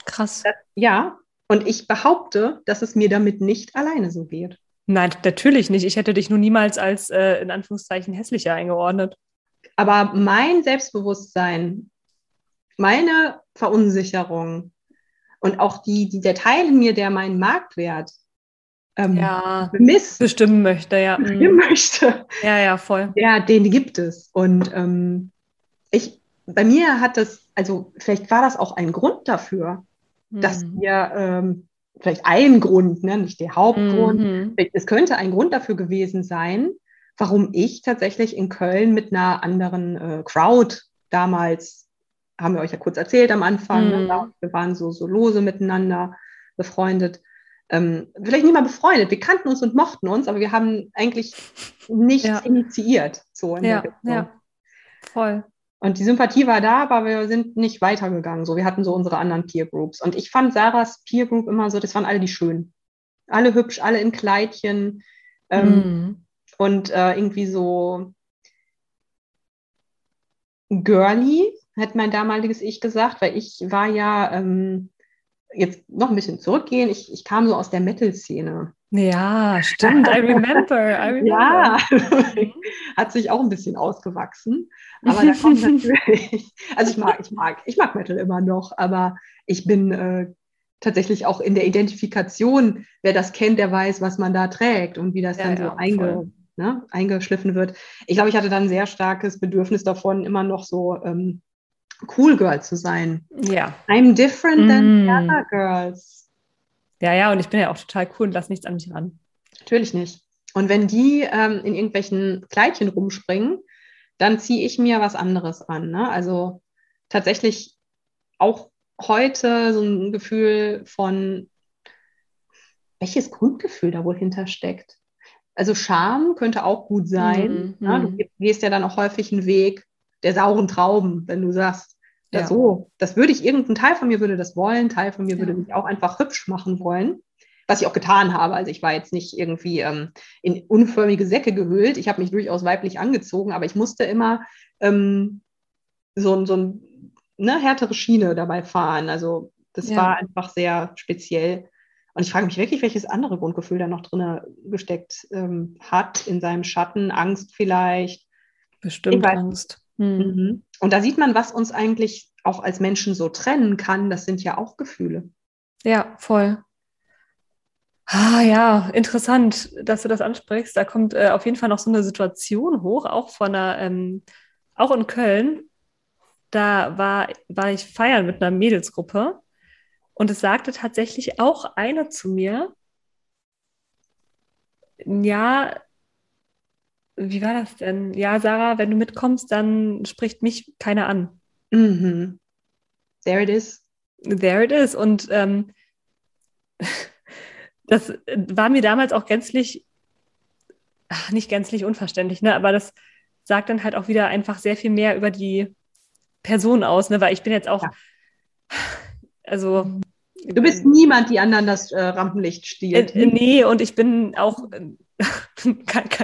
Krass. Das, ja, und ich behaupte, dass es mir damit nicht alleine so geht. Nein, natürlich nicht. Ich hätte dich nur niemals als äh, in Anführungszeichen hässlicher eingeordnet. Aber mein Selbstbewusstsein, meine Verunsicherung, und auch die, die, der Teil in mir, der meinen Marktwert ähm, ja, bemisst, bestimmen möchte, ja. Bestimmen mhm. möchte. Ja, ja, voll. Ja, den gibt es. Und ähm, ich, bei mir hat das, also vielleicht war das auch ein Grund dafür, mhm. dass wir ähm, vielleicht ein Grund, ne, nicht der Hauptgrund, mhm. es könnte ein Grund dafür gewesen sein, warum ich tatsächlich in Köln mit einer anderen äh, Crowd damals haben wir euch ja kurz erzählt am Anfang. Ne? Mhm. Wir waren so, so lose miteinander befreundet. Ähm, vielleicht nicht mal befreundet, wir kannten uns und mochten uns, aber wir haben eigentlich [laughs] nichts ja. initiiert. So in ja, ja, voll. Und die Sympathie war da, aber wir sind nicht weitergegangen. So, wir hatten so unsere anderen Peer Groups. Und ich fand Sarahs Peer Group immer so, das waren alle die schönen. Alle hübsch, alle in Kleidchen. Ähm, mhm. Und äh, irgendwie so girly, hat mein damaliges Ich gesagt, weil ich war ja ähm, jetzt noch ein bisschen zurückgehen. Ich, ich kam so aus der Metal-Szene. Ja, stimmt. I remember. I [laughs] remember. Ja, [laughs] hat sich auch ein bisschen ausgewachsen. Aber da kommt [laughs] natürlich, also ich mag, ich mag, ich mag Metal immer noch, aber ich bin äh, tatsächlich auch in der Identifikation, wer das kennt, der weiß, was man da trägt und wie das ja, dann so ja, einge, ne, eingeschliffen wird. Ich glaube, ich hatte dann ein sehr starkes Bedürfnis davon, immer noch so ähm, cool Girl zu sein. Ja. I'm different than mm. the other girls. Ja, ja, und ich bin ja auch total cool und lasse nichts an mich ran. Natürlich nicht. Und wenn die ähm, in irgendwelchen Kleidchen rumspringen, dann ziehe ich mir was anderes an. Ne? Also tatsächlich auch heute so ein Gefühl von, welches Grundgefühl da wohl hintersteckt. Also Scham könnte auch gut sein. Mhm. Ne? Du gehst ja dann auch häufig einen Weg der sauren Trauben, wenn du sagst, ja. ja so, das würde ich, irgendein Teil von mir würde das wollen, Teil von mir ja. würde mich auch einfach hübsch machen wollen was ich auch getan habe. Also ich war jetzt nicht irgendwie ähm, in unförmige Säcke gehüllt. Ich habe mich durchaus weiblich angezogen, aber ich musste immer ähm, so, so ein ne, härtere Schiene dabei fahren. Also das ja. war einfach sehr speziell. Und ich frage mich wirklich, welches andere Grundgefühl da noch drin gesteckt ähm, hat, in seinem Schatten, Angst vielleicht. Bestimmt Angst. Hm. Mhm. Und da sieht man, was uns eigentlich auch als Menschen so trennen kann. Das sind ja auch Gefühle. Ja, voll. Ah ja, interessant, dass du das ansprichst. Da kommt äh, auf jeden Fall noch so eine Situation hoch, auch von einer, ähm, auch in Köln. Da war, war ich feiern mit einer Mädelsgruppe und es sagte tatsächlich auch eine zu mir, ja, wie war das denn? Ja, Sarah, wenn du mitkommst, dann spricht mich keiner an. Mhm. There it is. There it is. Und ähm, [laughs] das war mir damals auch gänzlich, ach, nicht gänzlich unverständlich, ne? aber das sagt dann halt auch wieder einfach sehr viel mehr über die Person aus, ne? weil ich bin jetzt auch, ja. also. Du bist äh, niemand, die anderen das äh, Rampenlicht stiehlt. Äh, nee, und ich bin auch äh, [laughs]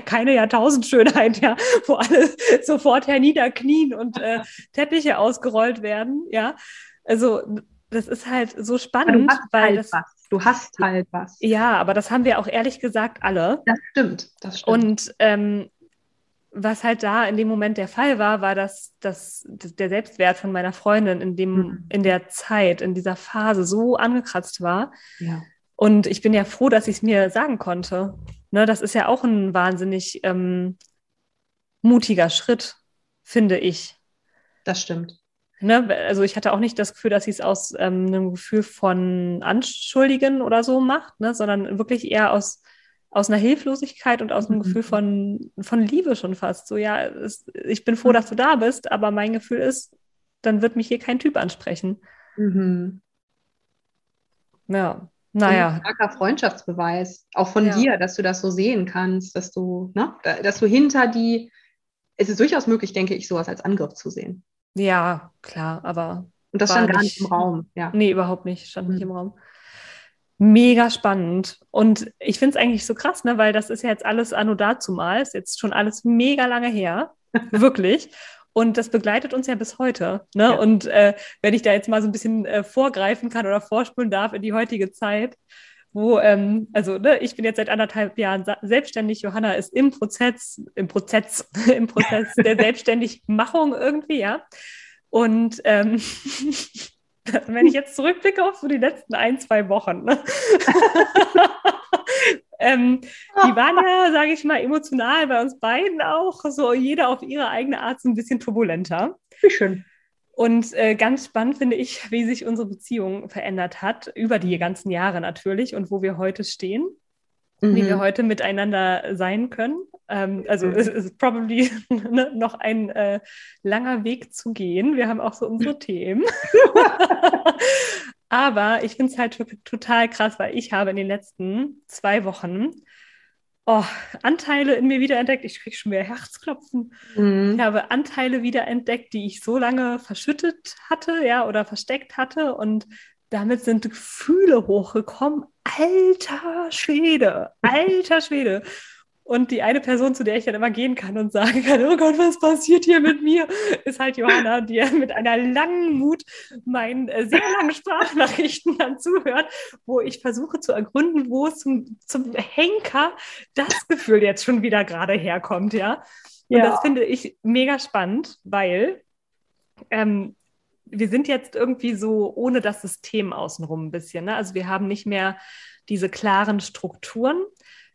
keine Jahrtausendschönheit, ja, wo alle [laughs] sofort herniederknien und äh, [laughs] Teppiche ausgerollt werden, ja. Also das ist halt so spannend, weil halt das, was. Du hast halt was. Ja, aber das haben wir auch ehrlich gesagt alle. Das stimmt, das stimmt. Und ähm, was halt da in dem Moment der Fall war, war, dass, dass, dass der Selbstwert von meiner Freundin in, dem, mhm. in der Zeit, in dieser Phase so angekratzt war. Ja. Und ich bin ja froh, dass ich es mir sagen konnte. Ne, das ist ja auch ein wahnsinnig ähm, mutiger Schritt, finde ich. Das stimmt. Ne, also ich hatte auch nicht das Gefühl, dass sie es aus ähm, einem Gefühl von Anschuldigen oder so macht, ne, sondern wirklich eher aus, aus einer Hilflosigkeit und aus einem mhm. Gefühl von, von Liebe schon fast. So, ja, es, ich bin froh, mhm. dass du da bist, aber mein Gefühl ist, dann wird mich hier kein Typ ansprechen. Mhm. Ja, naja. Ein starker Freundschaftsbeweis, auch von ja. dir, dass du das so sehen kannst, dass du, ne, dass du hinter die, es ist durchaus möglich, denke ich, sowas als Angriff zu sehen. Ja, klar, aber. Und das stand gar nicht im Raum, ja. Nee, überhaupt nicht, stand mhm. nicht im Raum. Mega spannend. Und ich finde es eigentlich so krass, ne, weil das ist ja jetzt alles anno dazumal, ist jetzt schon alles mega lange her. [laughs] Wirklich. Und das begleitet uns ja bis heute. Ne? Ja. Und äh, wenn ich da jetzt mal so ein bisschen äh, vorgreifen kann oder vorspulen darf in die heutige Zeit, wo, ähm, also ne, ich bin jetzt seit anderthalb Jahren selbstständig, Johanna ist im Prozess, im Prozess, [laughs] im Prozess der [laughs] Selbstständigmachung irgendwie, ja. Und ähm, [laughs] wenn ich jetzt zurückblicke auf so die letzten ein, zwei Wochen, ne? [laughs] ähm, die waren ja, sage ich mal, emotional bei uns beiden auch, so jeder auf ihre eigene Art so ein bisschen turbulenter. Wie schön. Und äh, ganz spannend finde ich, wie sich unsere Beziehung verändert hat, über die ganzen Jahre natürlich und wo wir heute stehen, mhm. wie wir heute miteinander sein können. Ähm, also es ist probably [laughs] ne, noch ein äh, langer Weg zu gehen. Wir haben auch so unsere [laughs] Themen. [laughs] Aber ich finde es halt total krass, weil ich habe in den letzten zwei Wochen oh, Anteile in mir wiederentdeckt. Ich kriege schon mehr Herzklopfen. Mhm. Ich habe Anteile wiederentdeckt, die ich so lange verschüttet hatte, ja, oder versteckt hatte. Und damit sind Gefühle hochgekommen. Alter Schwede, alter Schwede. Und die eine Person, zu der ich dann immer gehen kann und sagen [laughs] kann, oh Gott, was passiert hier mit mir, ist halt Johanna, die [laughs] mit einer langen Mut meinen äh, sehr langen Sprachnachrichten dann zuhört, wo ich versuche zu ergründen, wo zum, zum Henker das Gefühl jetzt schon wieder gerade herkommt, ja. Und ja. das finde ich mega spannend, weil ähm, wir sind jetzt irgendwie so ohne das System außenrum ein bisschen. Ne? Also wir haben nicht mehr diese klaren Strukturen.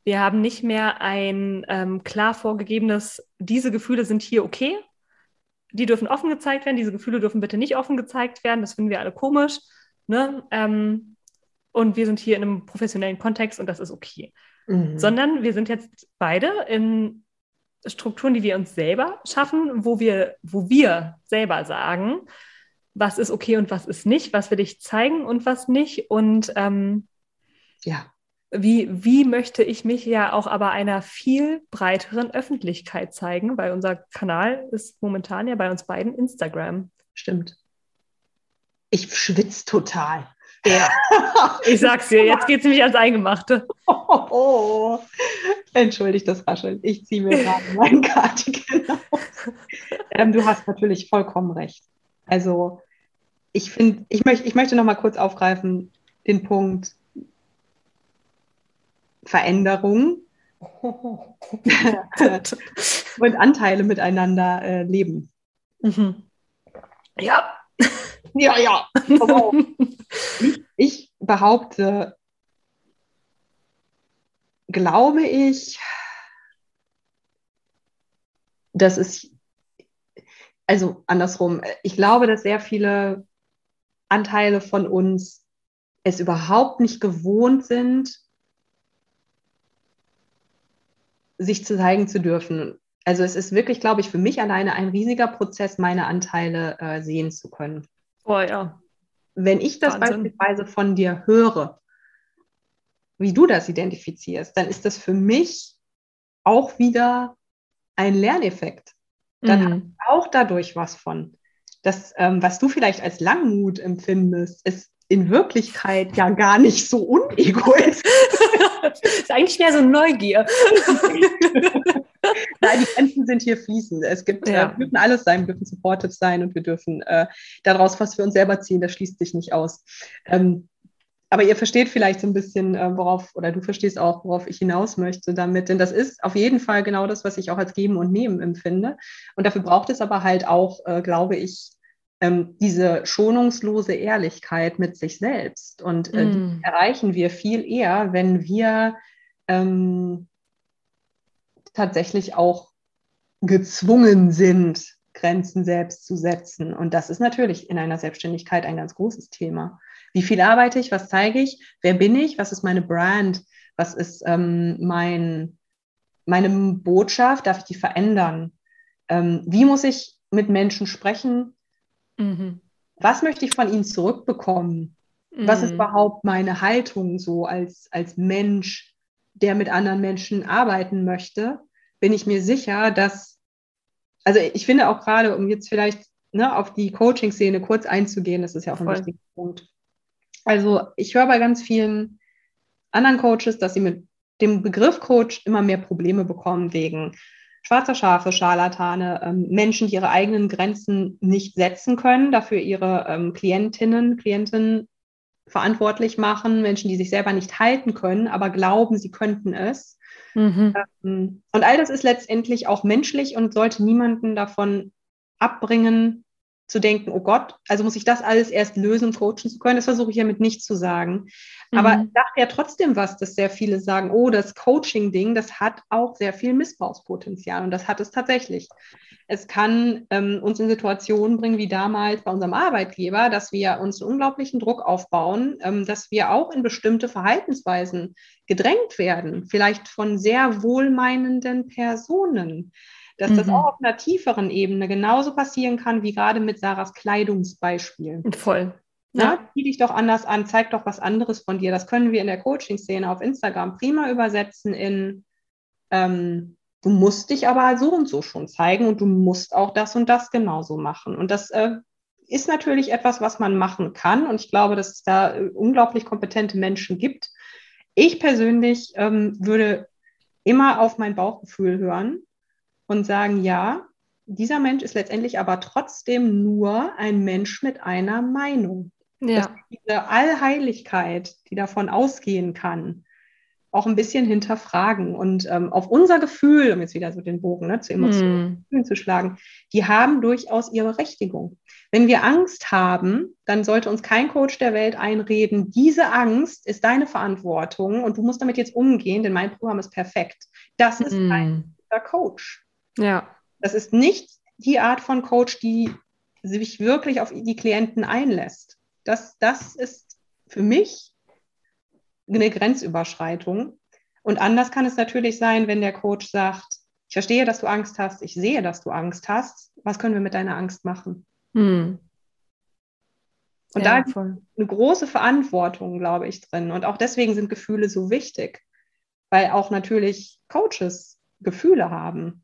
Wir haben nicht mehr ein ähm, klar vorgegebenes, diese Gefühle sind hier okay. Die dürfen offen gezeigt werden, diese Gefühle dürfen bitte nicht offen gezeigt werden. Das finden wir alle komisch. Ne? Ähm, und wir sind hier in einem professionellen Kontext und das ist okay. Mhm. Sondern wir sind jetzt beide in Strukturen, die wir uns selber schaffen, wo wir, wo wir selber sagen, was ist okay und was ist nicht, was will ich zeigen und was nicht. Und ähm, ja. Wie, wie möchte ich mich ja auch aber einer viel breiteren Öffentlichkeit zeigen, weil unser Kanal ist momentan ja bei uns beiden Instagram. Stimmt. Ich schwitze total. Ja, [laughs] ich sag's dir, jetzt geht's nämlich ans Eingemachte. Oh, oh. Entschuldigt das Rascheln. Ich ziehe mir gerade [laughs] meinen Cardigan aus. Ähm, du hast natürlich vollkommen recht. Also, ich finde, ich, möcht, ich möchte noch mal kurz aufgreifen, den Punkt Veränderung [laughs] [laughs] und Anteile miteinander äh, leben. Mhm. Ja. [laughs] Ja, ja. ich, ich behaupte, glaube ich, dass es, also andersrum, ich glaube, dass sehr viele Anteile von uns es überhaupt nicht gewohnt sind, sich zu zeigen zu dürfen. Also es ist wirklich, glaube ich, für mich alleine ein riesiger Prozess, meine Anteile äh, sehen zu können. Oh ja. Wenn ich das Wahnsinn. beispielsweise von dir höre, wie du das identifizierst, dann ist das für mich auch wieder ein Lerneffekt. Dann mhm. habe ich auch dadurch was von. Das, ähm, was du vielleicht als Langmut empfindest, ist in Wirklichkeit ja gar nicht so unegoistisch. [laughs] ist eigentlich mehr so Neugier. [laughs] Nein, die Grenzen sind hier fließend. Es gibt, ja. äh, wir dürfen alles sein, wir dürfen supportive sein und wir dürfen äh, daraus was für uns selber ziehen, das schließt sich nicht aus. Ähm, aber ihr versteht vielleicht so ein bisschen, äh, worauf, oder du verstehst auch, worauf ich hinaus möchte damit. Denn das ist auf jeden Fall genau das, was ich auch als Geben und Nehmen empfinde. Und dafür braucht es aber halt auch, äh, glaube ich, ähm, diese schonungslose Ehrlichkeit mit sich selbst. Und äh, mm. erreichen wir viel eher, wenn wir ähm, tatsächlich auch gezwungen sind, Grenzen selbst zu setzen. Und das ist natürlich in einer Selbstständigkeit ein ganz großes Thema. Wie viel arbeite ich? Was zeige ich? Wer bin ich? Was ist meine Brand? Was ist ähm, mein, meine Botschaft? Darf ich die verändern? Ähm, wie muss ich mit Menschen sprechen? Mhm. Was möchte ich von ihnen zurückbekommen? Mhm. Was ist mhm. überhaupt meine Haltung so als, als Mensch, der mit anderen Menschen arbeiten möchte? Bin ich mir sicher, dass, also ich finde auch gerade, um jetzt vielleicht ne, auf die Coaching-Szene kurz einzugehen, das ist ja auch ein wichtiger Punkt. Also ich höre bei ganz vielen anderen Coaches, dass sie mit dem Begriff Coach immer mehr Probleme bekommen wegen schwarzer Schafe, Scharlatane, ähm, Menschen, die ihre eigenen Grenzen nicht setzen können, dafür ihre ähm, Klientinnen, Klienten verantwortlich machen, Menschen, die sich selber nicht halten können, aber glauben, sie könnten es. Mhm. Ähm, und all das ist letztendlich auch menschlich und sollte niemanden davon abbringen, zu denken, oh Gott, also muss ich das alles erst lösen, coachen zu können. Das versuche ich hiermit nicht zu sagen. Aber mhm. ich dachte ja trotzdem was, dass sehr viele sagen, oh, das Coaching-Ding, das hat auch sehr viel Missbrauchspotenzial. Und das hat es tatsächlich. Es kann ähm, uns in Situationen bringen, wie damals bei unserem Arbeitgeber, dass wir uns einen unglaublichen Druck aufbauen, ähm, dass wir auch in bestimmte Verhaltensweisen gedrängt werden, vielleicht von sehr wohlmeinenden Personen dass mhm. das auch auf einer tieferen Ebene genauso passieren kann, wie gerade mit Sarahs Kleidungsbeispiel. Voll. Ja. zieh dich doch anders an, zeig doch was anderes von dir. Das können wir in der Coaching-Szene auf Instagram prima übersetzen in, ähm, du musst dich aber so und so schon zeigen und du musst auch das und das genauso machen. Und das äh, ist natürlich etwas, was man machen kann. Und ich glaube, dass es da äh, unglaublich kompetente Menschen gibt. Ich persönlich ähm, würde immer auf mein Bauchgefühl hören und sagen, ja, dieser Mensch ist letztendlich aber trotzdem nur ein Mensch mit einer Meinung. Ja. Dass diese Allheiligkeit, die davon ausgehen kann, auch ein bisschen hinterfragen und ähm, auf unser Gefühl, um jetzt wieder so den Bogen ne, zu Emotionen mm. zu schlagen, die haben durchaus ihre Berechtigung. Wenn wir Angst haben, dann sollte uns kein Coach der Welt einreden, diese Angst ist deine Verantwortung und du musst damit jetzt umgehen, denn mein Programm ist perfekt. Das ist mm. ein Coach. Ja. Das ist nicht die Art von Coach, die sich wirklich auf die Klienten einlässt. Das, das ist für mich eine Grenzüberschreitung. Und anders kann es natürlich sein, wenn der Coach sagt, ich verstehe, dass du Angst hast, ich sehe, dass du Angst hast. Was können wir mit deiner Angst machen? Hm. Und ja, da ist eine große Verantwortung, glaube ich, drin. Und auch deswegen sind Gefühle so wichtig, weil auch natürlich Coaches Gefühle haben.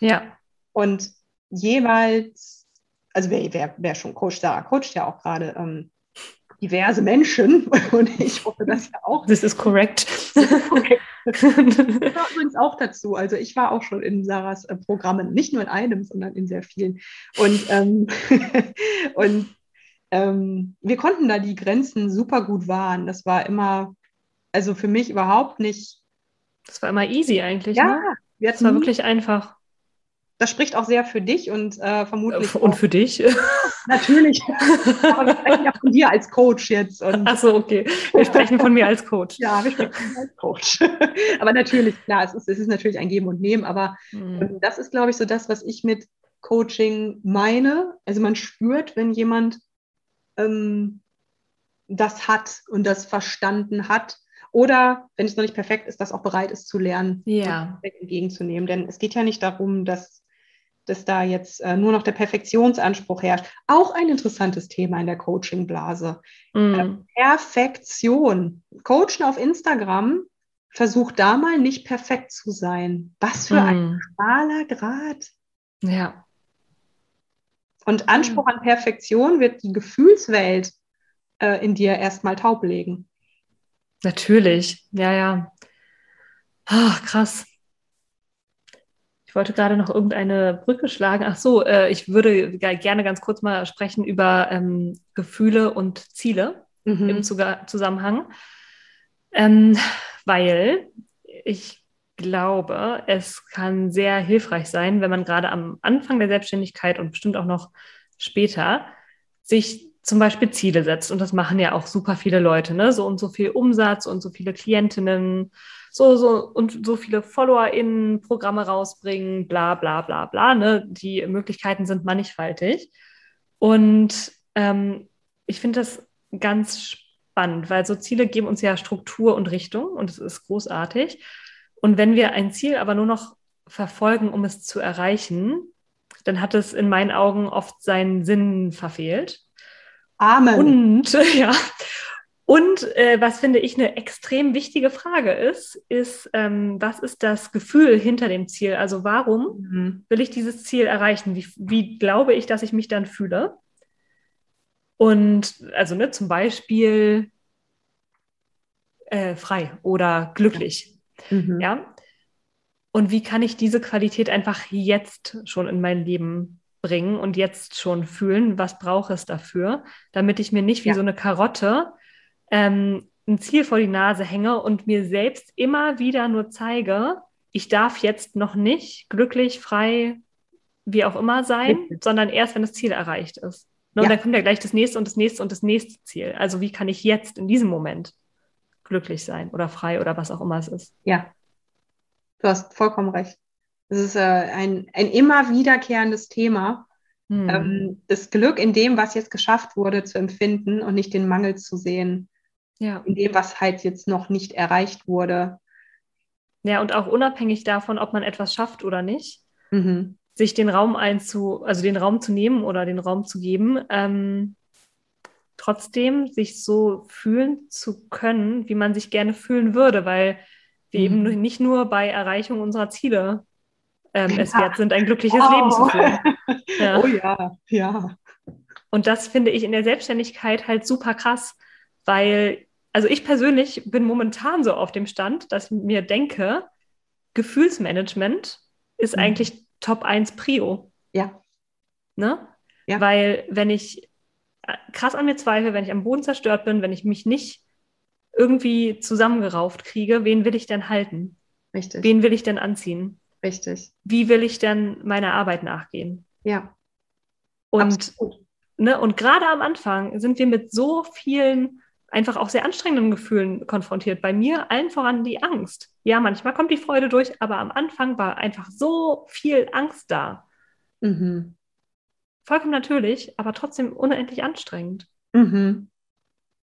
Ja. Und jeweils, also wer, wer, wer schon Coach da, coacht ja auch gerade ähm, diverse Menschen [laughs] und ich hoffe das ja auch. Das ist korrekt. Ich war übrigens auch dazu. Also ich war auch schon in Sarahs äh, Programmen, nicht nur in einem, sondern in sehr vielen. Und, ähm, [laughs] und ähm, wir konnten da die Grenzen super gut wahren. Das war immer, also für mich überhaupt nicht. Das war immer easy eigentlich. Ja, ne? das war wirklich einfach das spricht auch sehr für dich und äh, vermutlich. Und für dich? Natürlich. [laughs] Aber wir sprechen ja von dir als Coach jetzt. Achso, okay. Wir sprechen von mir als Coach. Ja, wir sprechen von mir als Coach. [laughs] aber natürlich, klar, es ist, es ist natürlich ein Geben und Nehmen, aber mhm. das ist, glaube ich, so das, was ich mit Coaching meine. Also man spürt, wenn jemand ähm, das hat und das verstanden hat. Oder wenn es noch nicht perfekt ist, das auch bereit ist zu lernen ja. und entgegenzunehmen. Denn es geht ja nicht darum, dass dass da jetzt äh, nur noch der Perfektionsanspruch herrscht. Auch ein interessantes Thema in der Coaching-Blase. Mm. Perfektion. Coachen auf Instagram versucht da mal nicht perfekt zu sein. Was für mm. ein schmaler Grad. Ja. Und Anspruch an Perfektion wird die Gefühlswelt äh, in dir erstmal taub legen. Natürlich, ja, ja. Oh, krass. Ich wollte gerade noch irgendeine Brücke schlagen. Ach so, äh, ich würde gerne ganz kurz mal sprechen über ähm, Gefühle und Ziele mhm. im Zusammenhang, ähm, weil ich glaube, es kann sehr hilfreich sein, wenn man gerade am Anfang der Selbstständigkeit und bestimmt auch noch später sich zum Beispiel Ziele setzt. Und das machen ja auch super viele Leute, ne? So und so viel Umsatz und so viele Klientinnen so, so und so viele FollowerInnen Programme rausbringen, bla bla bla bla. Ne? Die Möglichkeiten sind mannigfaltig. Und ähm, ich finde das ganz spannend, weil so Ziele geben uns ja Struktur und Richtung und es ist großartig. Und wenn wir ein Ziel aber nur noch verfolgen, um es zu erreichen, dann hat es in meinen Augen oft seinen Sinn verfehlt. Amen. Und [laughs] ja, und äh, was finde ich eine extrem wichtige Frage ist, ist, ähm, was ist das Gefühl hinter dem Ziel? Also warum mhm. will ich dieses Ziel erreichen? Wie, wie glaube ich, dass ich mich dann fühle? Und also ne, zum Beispiel äh, frei oder glücklich. Mhm. Ja. Und wie kann ich diese Qualität einfach jetzt schon in mein Leben bringen und jetzt schon fühlen? Was brauche es dafür, damit ich mir nicht wie ja. so eine Karotte ähm, ein Ziel vor die Nase hänge und mir selbst immer wieder nur zeige, ich darf jetzt noch nicht glücklich, frei, wie auch immer sein, mhm. sondern erst, wenn das Ziel erreicht ist. Ne, und ja. dann kommt ja gleich das nächste und das nächste und das nächste Ziel. Also wie kann ich jetzt in diesem Moment glücklich sein oder frei oder was auch immer es ist. Ja, du hast vollkommen recht. Es ist äh, ein, ein immer wiederkehrendes Thema, hm. ähm, das Glück in dem, was jetzt geschafft wurde, zu empfinden und nicht den Mangel zu sehen ja. in dem, was halt jetzt noch nicht erreicht wurde. Ja, und auch unabhängig davon, ob man etwas schafft oder nicht, mhm. sich den Raum einzu, also den Raum zu nehmen oder den Raum zu geben, ähm, trotzdem sich so fühlen zu können, wie man sich gerne fühlen würde, weil wir mhm. eben nicht nur bei Erreichung unserer Ziele ähm, ja. es wert sind, ein glückliches [laughs] oh. Leben zu führen. [laughs] Ja. Oh ja, ja. Und das finde ich in der Selbstständigkeit halt super krass, weil also ich persönlich bin momentan so auf dem Stand, dass ich mir denke, Gefühlsmanagement ist mhm. eigentlich Top 1 Prio. Ja. Ne? Ja. Weil wenn ich äh, krass an mir zweifle, wenn ich am Boden zerstört bin, wenn ich mich nicht irgendwie zusammengerauft kriege, wen will ich denn halten? Richtig. Wen will ich denn anziehen? Richtig. Wie will ich denn meiner Arbeit nachgehen? Ja. Und, ne, und gerade am Anfang sind wir mit so vielen einfach auch sehr anstrengenden Gefühlen konfrontiert. Bei mir allen voran die Angst. Ja, manchmal kommt die Freude durch, aber am Anfang war einfach so viel Angst da. Mhm. Vollkommen natürlich, aber trotzdem unendlich anstrengend. Mhm.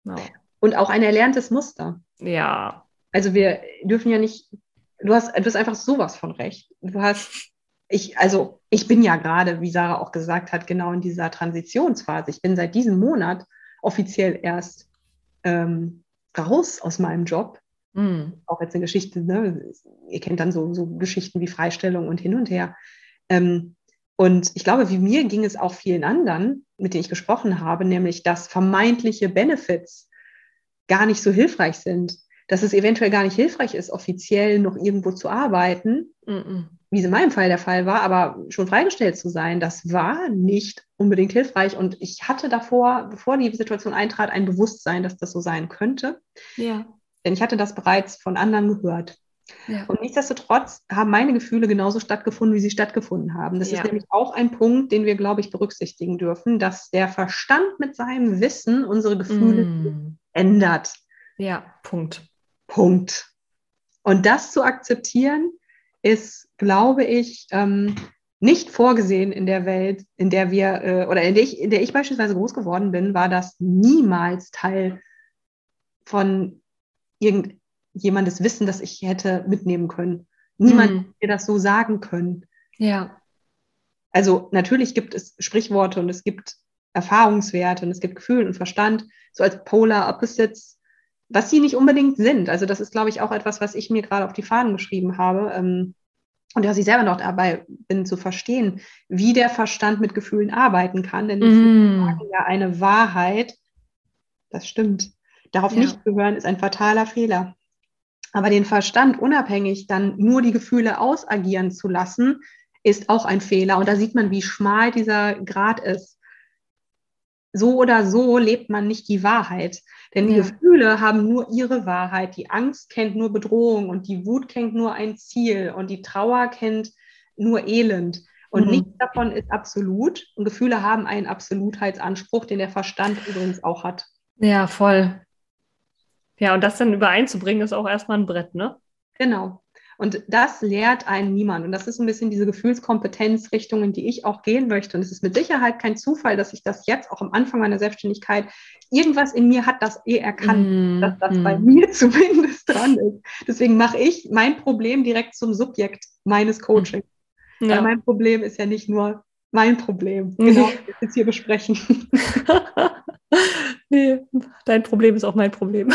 No. und auch ein erlerntes Muster. Ja. Also wir dürfen ja nicht, du hast, du hast einfach sowas von recht. Du hast, ich, also ich bin ja gerade, wie Sarah auch gesagt hat, genau in dieser Transitionsphase. Ich bin seit diesem Monat offiziell erst ähm, raus aus meinem Job. Mhm. Auch jetzt eine Geschichte, ne? ihr kennt dann so, so Geschichten wie Freistellung und hin und her. Ähm, und ich glaube, wie mir ging es auch vielen anderen, mit denen ich gesprochen habe, nämlich, dass vermeintliche Benefits gar nicht so hilfreich sind. Dass es eventuell gar nicht hilfreich ist, offiziell noch irgendwo zu arbeiten, mhm. wie es in meinem Fall der Fall war, aber schon freigestellt zu sein, das war nicht unbedingt hilfreich. Und ich hatte davor, bevor die Situation eintrat, ein Bewusstsein, dass das so sein könnte. Ja. Denn ich hatte das bereits von anderen gehört. Ja. Und nichtsdestotrotz haben meine Gefühle genauso stattgefunden, wie sie stattgefunden haben. Das ja. ist nämlich auch ein Punkt, den wir, glaube ich, berücksichtigen dürfen, dass der Verstand mit seinem Wissen unsere Gefühle mm. ändert. Ja, Punkt. Punkt. Und das zu akzeptieren, ist, glaube ich, ähm, nicht vorgesehen in der Welt, in der wir, äh, oder in der, ich, in der ich beispielsweise groß geworden bin, war das niemals Teil von irgendjemandes Wissen, das ich hätte mitnehmen können. Niemand hm. mir das so sagen können. Ja. Also natürlich gibt es Sprichworte und es gibt Erfahrungswerte und es gibt Gefühl und Verstand, so als Polar Opposites, was sie nicht unbedingt sind. Also das ist, glaube ich, auch etwas, was ich mir gerade auf die Fahnen geschrieben habe. Ähm, und dass ich selber noch dabei bin zu verstehen, wie der Verstand mit Gefühlen arbeiten kann. Denn es mm. ist ja eine Wahrheit. Das stimmt. Darauf ja. nicht zu hören, ist ein fataler Fehler. Aber den Verstand unabhängig dann nur die Gefühle ausagieren zu lassen, ist auch ein Fehler. Und da sieht man, wie schmal dieser Grad ist. So oder so lebt man nicht die Wahrheit. Denn die ja. Gefühle haben nur ihre Wahrheit. Die Angst kennt nur Bedrohung und die Wut kennt nur ein Ziel und die Trauer kennt nur Elend. Und mhm. nichts davon ist absolut. Und Gefühle haben einen Absolutheitsanspruch, den der Verstand übrigens auch hat. Ja, voll. Ja, und das dann übereinzubringen, ist auch erstmal ein Brett, ne? Genau. Und das lehrt einen niemand. Und das ist ein bisschen diese Gefühlskompetenzrichtung, in die ich auch gehen möchte. Und es ist mit Sicherheit kein Zufall, dass ich das jetzt auch am Anfang meiner Selbstständigkeit, irgendwas in mir hat das eh erkannt, mm, dass das mm. bei mir [laughs] zumindest dran ist. Deswegen mache ich mein Problem direkt zum Subjekt meines Coachings. Ja. Weil mein Problem ist ja nicht nur mein Problem, genau, was wir jetzt hier besprechen. [laughs] nee, dein Problem ist auch mein Problem. [laughs]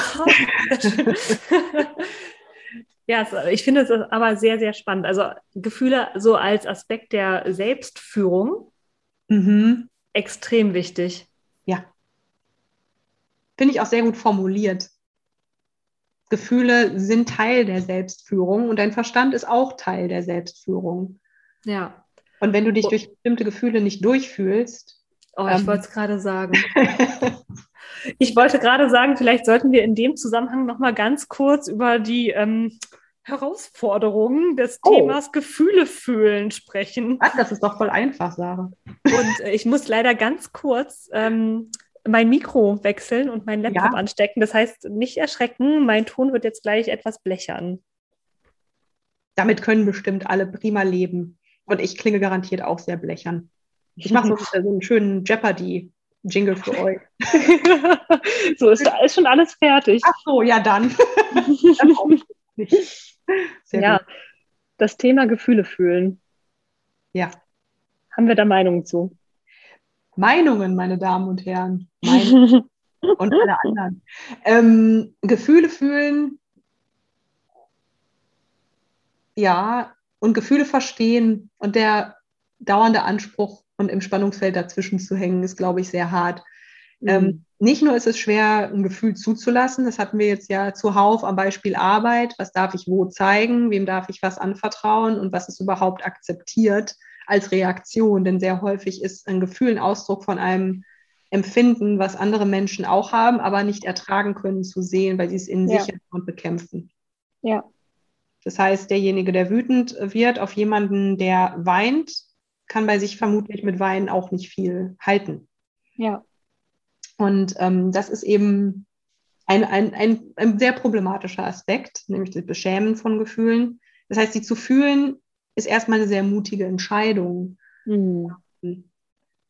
ja, ich finde es aber sehr, sehr spannend. Also Gefühle so als Aspekt der Selbstführung mhm. extrem wichtig. Ja. Finde ich auch sehr gut formuliert. Gefühle sind Teil der Selbstführung und dein Verstand ist auch Teil der Selbstführung. Ja. Und wenn du dich durch bestimmte Gefühle nicht durchfühlst. Oh, ich ähm, wollte es gerade sagen. [laughs] ich wollte gerade sagen, vielleicht sollten wir in dem Zusammenhang nochmal ganz kurz über die ähm, Herausforderungen des oh. Themas Gefühle fühlen sprechen. Ach, das ist doch voll einfach, Sarah. Und äh, ich muss leider ganz kurz ähm, mein Mikro wechseln und meinen Laptop ja. anstecken. Das heißt, nicht erschrecken, mein Ton wird jetzt gleich etwas blechern. Damit können bestimmt alle prima leben. Und ich klinge garantiert auch sehr blechern. Ich mache so, so einen schönen Jeopardy-Jingle für euch. [laughs] [laughs] so, ist, ist schon alles fertig. Ach so, ja dann. [laughs] Sehr ja, gut. das Thema Gefühle fühlen. Ja. Haben wir da Meinungen zu? Meinungen, meine Damen und Herren. Meinungen. und alle anderen. Ähm, Gefühle fühlen, ja, und Gefühle verstehen und der dauernde Anspruch und im Spannungsfeld dazwischen zu hängen, ist, glaube ich, sehr hart. Mhm. Ähm, nicht nur ist es schwer, ein Gefühl zuzulassen, das hatten wir jetzt ja zuhauf am Beispiel Arbeit. Was darf ich wo zeigen? Wem darf ich was anvertrauen? Und was ist überhaupt akzeptiert als Reaktion? Denn sehr häufig ist ein Gefühl ein Ausdruck von einem Empfinden, was andere Menschen auch haben, aber nicht ertragen können zu sehen, weil sie es in ja. sich und bekämpfen. Ja. Das heißt, derjenige, der wütend wird auf jemanden, der weint, kann bei sich vermutlich mit Weinen auch nicht viel halten. Ja. Und ähm, das ist eben ein, ein, ein, ein sehr problematischer Aspekt, nämlich das Beschämen von Gefühlen. Das heißt, sie zu fühlen, ist erstmal eine sehr mutige Entscheidung. Mhm.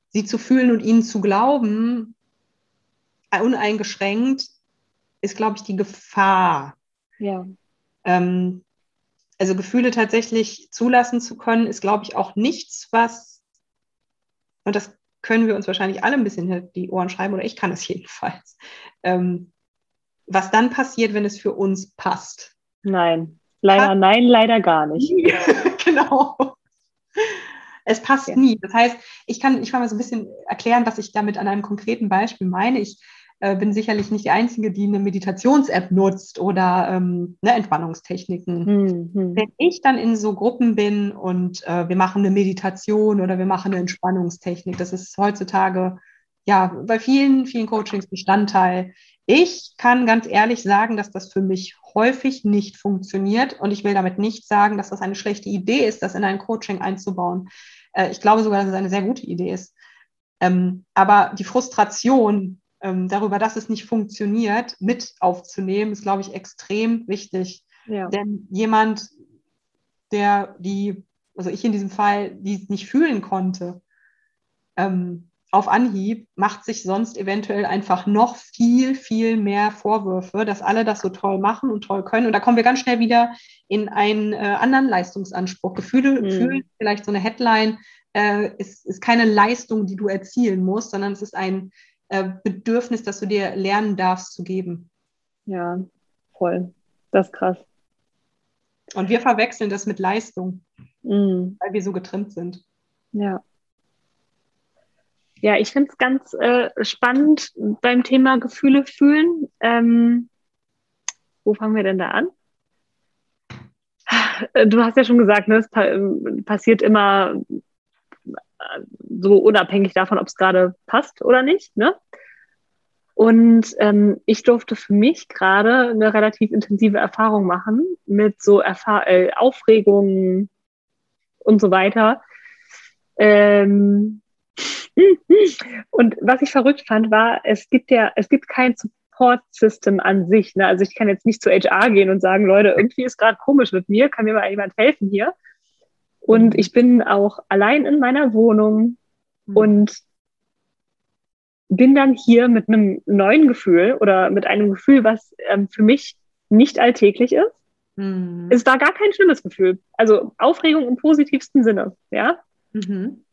Sie zu fühlen und ihnen zu glauben, uneingeschränkt, ist, glaube ich, die Gefahr. Ja. Ähm, also Gefühle tatsächlich zulassen zu können, ist, glaube ich, auch nichts, was, und das können wir uns wahrscheinlich alle ein bisschen die Ohren schreiben, oder ich kann es [laughs] jedenfalls, ähm, was dann passiert, wenn es für uns passt. Nein, leider passt nein, leider gar nicht. [laughs] genau. Es passt ja. nie. Das heißt, ich kann, ich kann mal so ein bisschen erklären, was ich damit an einem konkreten Beispiel meine. Ich äh, bin sicherlich nicht die Einzige, die eine Meditations-App nutzt oder ähm, ne, Entspannungstechniken. Mhm. Wenn ich dann in so Gruppen bin und äh, wir machen eine Meditation oder wir machen eine Entspannungstechnik, das ist heutzutage ja bei vielen, vielen Coachings Bestandteil. Ich kann ganz ehrlich sagen, dass das für mich häufig nicht funktioniert und ich will damit nicht sagen, dass das eine schlechte Idee ist, das in ein Coaching einzubauen. Äh, ich glaube sogar, dass es eine sehr gute Idee ist. Ähm, aber die Frustration, ähm, darüber, dass es nicht funktioniert, mit aufzunehmen, ist, glaube ich, extrem wichtig. Ja. Denn jemand, der die, also ich in diesem Fall, die nicht fühlen konnte, ähm, auf Anhieb, macht sich sonst eventuell einfach noch viel, viel mehr Vorwürfe, dass alle das so toll machen und toll können. Und da kommen wir ganz schnell wieder in einen äh, anderen Leistungsanspruch. Gefühle, mhm. fühlen, vielleicht so eine Headline, äh, ist, ist keine Leistung, die du erzielen musst, sondern es ist ein äh, Bedürfnis, das du dir lernen darfst zu geben. Ja, voll. Das ist krass. Und wir verwechseln das mit Leistung, mm. weil wir so getrimmt sind. Ja. Ja, ich finde es ganz äh, spannend beim Thema Gefühle fühlen. Ähm, wo fangen wir denn da an? Du hast ja schon gesagt, ne, es pa passiert immer so unabhängig davon, ob es gerade passt oder nicht. Ne? Und ähm, ich durfte für mich gerade eine relativ intensive Erfahrung machen mit so Erfahr äh, Aufregungen und so weiter. Ähm [laughs] und was ich verrückt fand, war, es gibt ja, es gibt kein Support-System an sich. Ne? Also ich kann jetzt nicht zu HR gehen und sagen, Leute, irgendwie ist gerade komisch mit mir, kann mir mal jemand helfen hier? Und mhm. ich bin auch allein in meiner Wohnung mhm. und bin dann hier mit einem neuen Gefühl oder mit einem Gefühl, was ähm, für mich nicht alltäglich ist. Mhm. Es war gar kein schlimmes Gefühl. Also Aufregung im positivsten Sinne, ja. Mhm.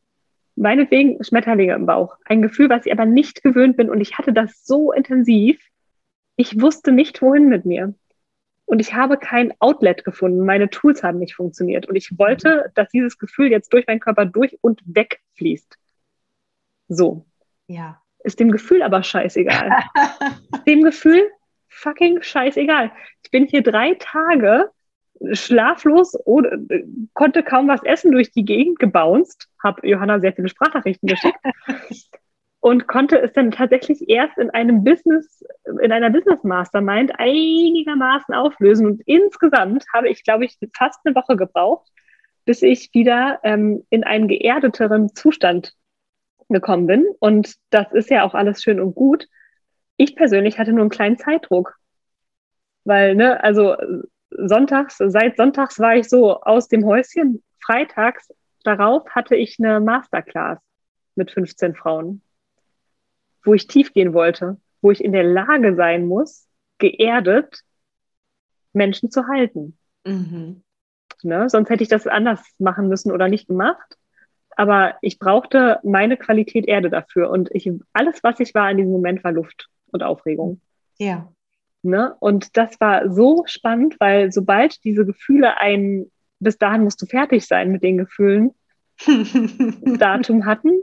Meinetwegen Schmetterlinge im Bauch. Ein Gefühl, was ich aber nicht gewöhnt bin und ich hatte das so intensiv. Ich wusste nicht, wohin mit mir und ich habe kein Outlet gefunden. Meine Tools haben nicht funktioniert und ich wollte, dass dieses Gefühl jetzt durch meinen Körper durch und wegfließt. So. Ja. Ist dem Gefühl aber scheißegal. dem Gefühl fucking scheißegal. Ich bin hier drei Tage schlaflos oder konnte kaum was essen durch die Gegend gebounced, habe Johanna sehr viele Sprachnachrichten geschickt [laughs] und konnte es dann tatsächlich erst in einem Business, in einer Business Mastermind einigermaßen auflösen. Und insgesamt habe ich, glaube ich, fast eine Woche gebraucht, bis ich wieder ähm, in einen geerdeteren Zustand gekommen bin. Und das ist ja auch alles schön und gut. Ich persönlich hatte nur einen kleinen Zeitdruck. Weil, ne, also sonntags, seit sonntags war ich so aus dem Häuschen. Freitags darauf hatte ich eine Masterclass mit 15 Frauen wo ich tief gehen wollte, wo ich in der Lage sein muss, geerdet Menschen zu halten. Mhm. Ne? Sonst hätte ich das anders machen müssen oder nicht gemacht. Aber ich brauchte meine Qualität Erde dafür. Und ich, alles, was ich war in diesem Moment, war Luft und Aufregung. Ja. Ne? Und das war so spannend, weil sobald diese Gefühle ein, bis dahin musst du fertig sein mit den Gefühlen, [laughs] Datum hatten,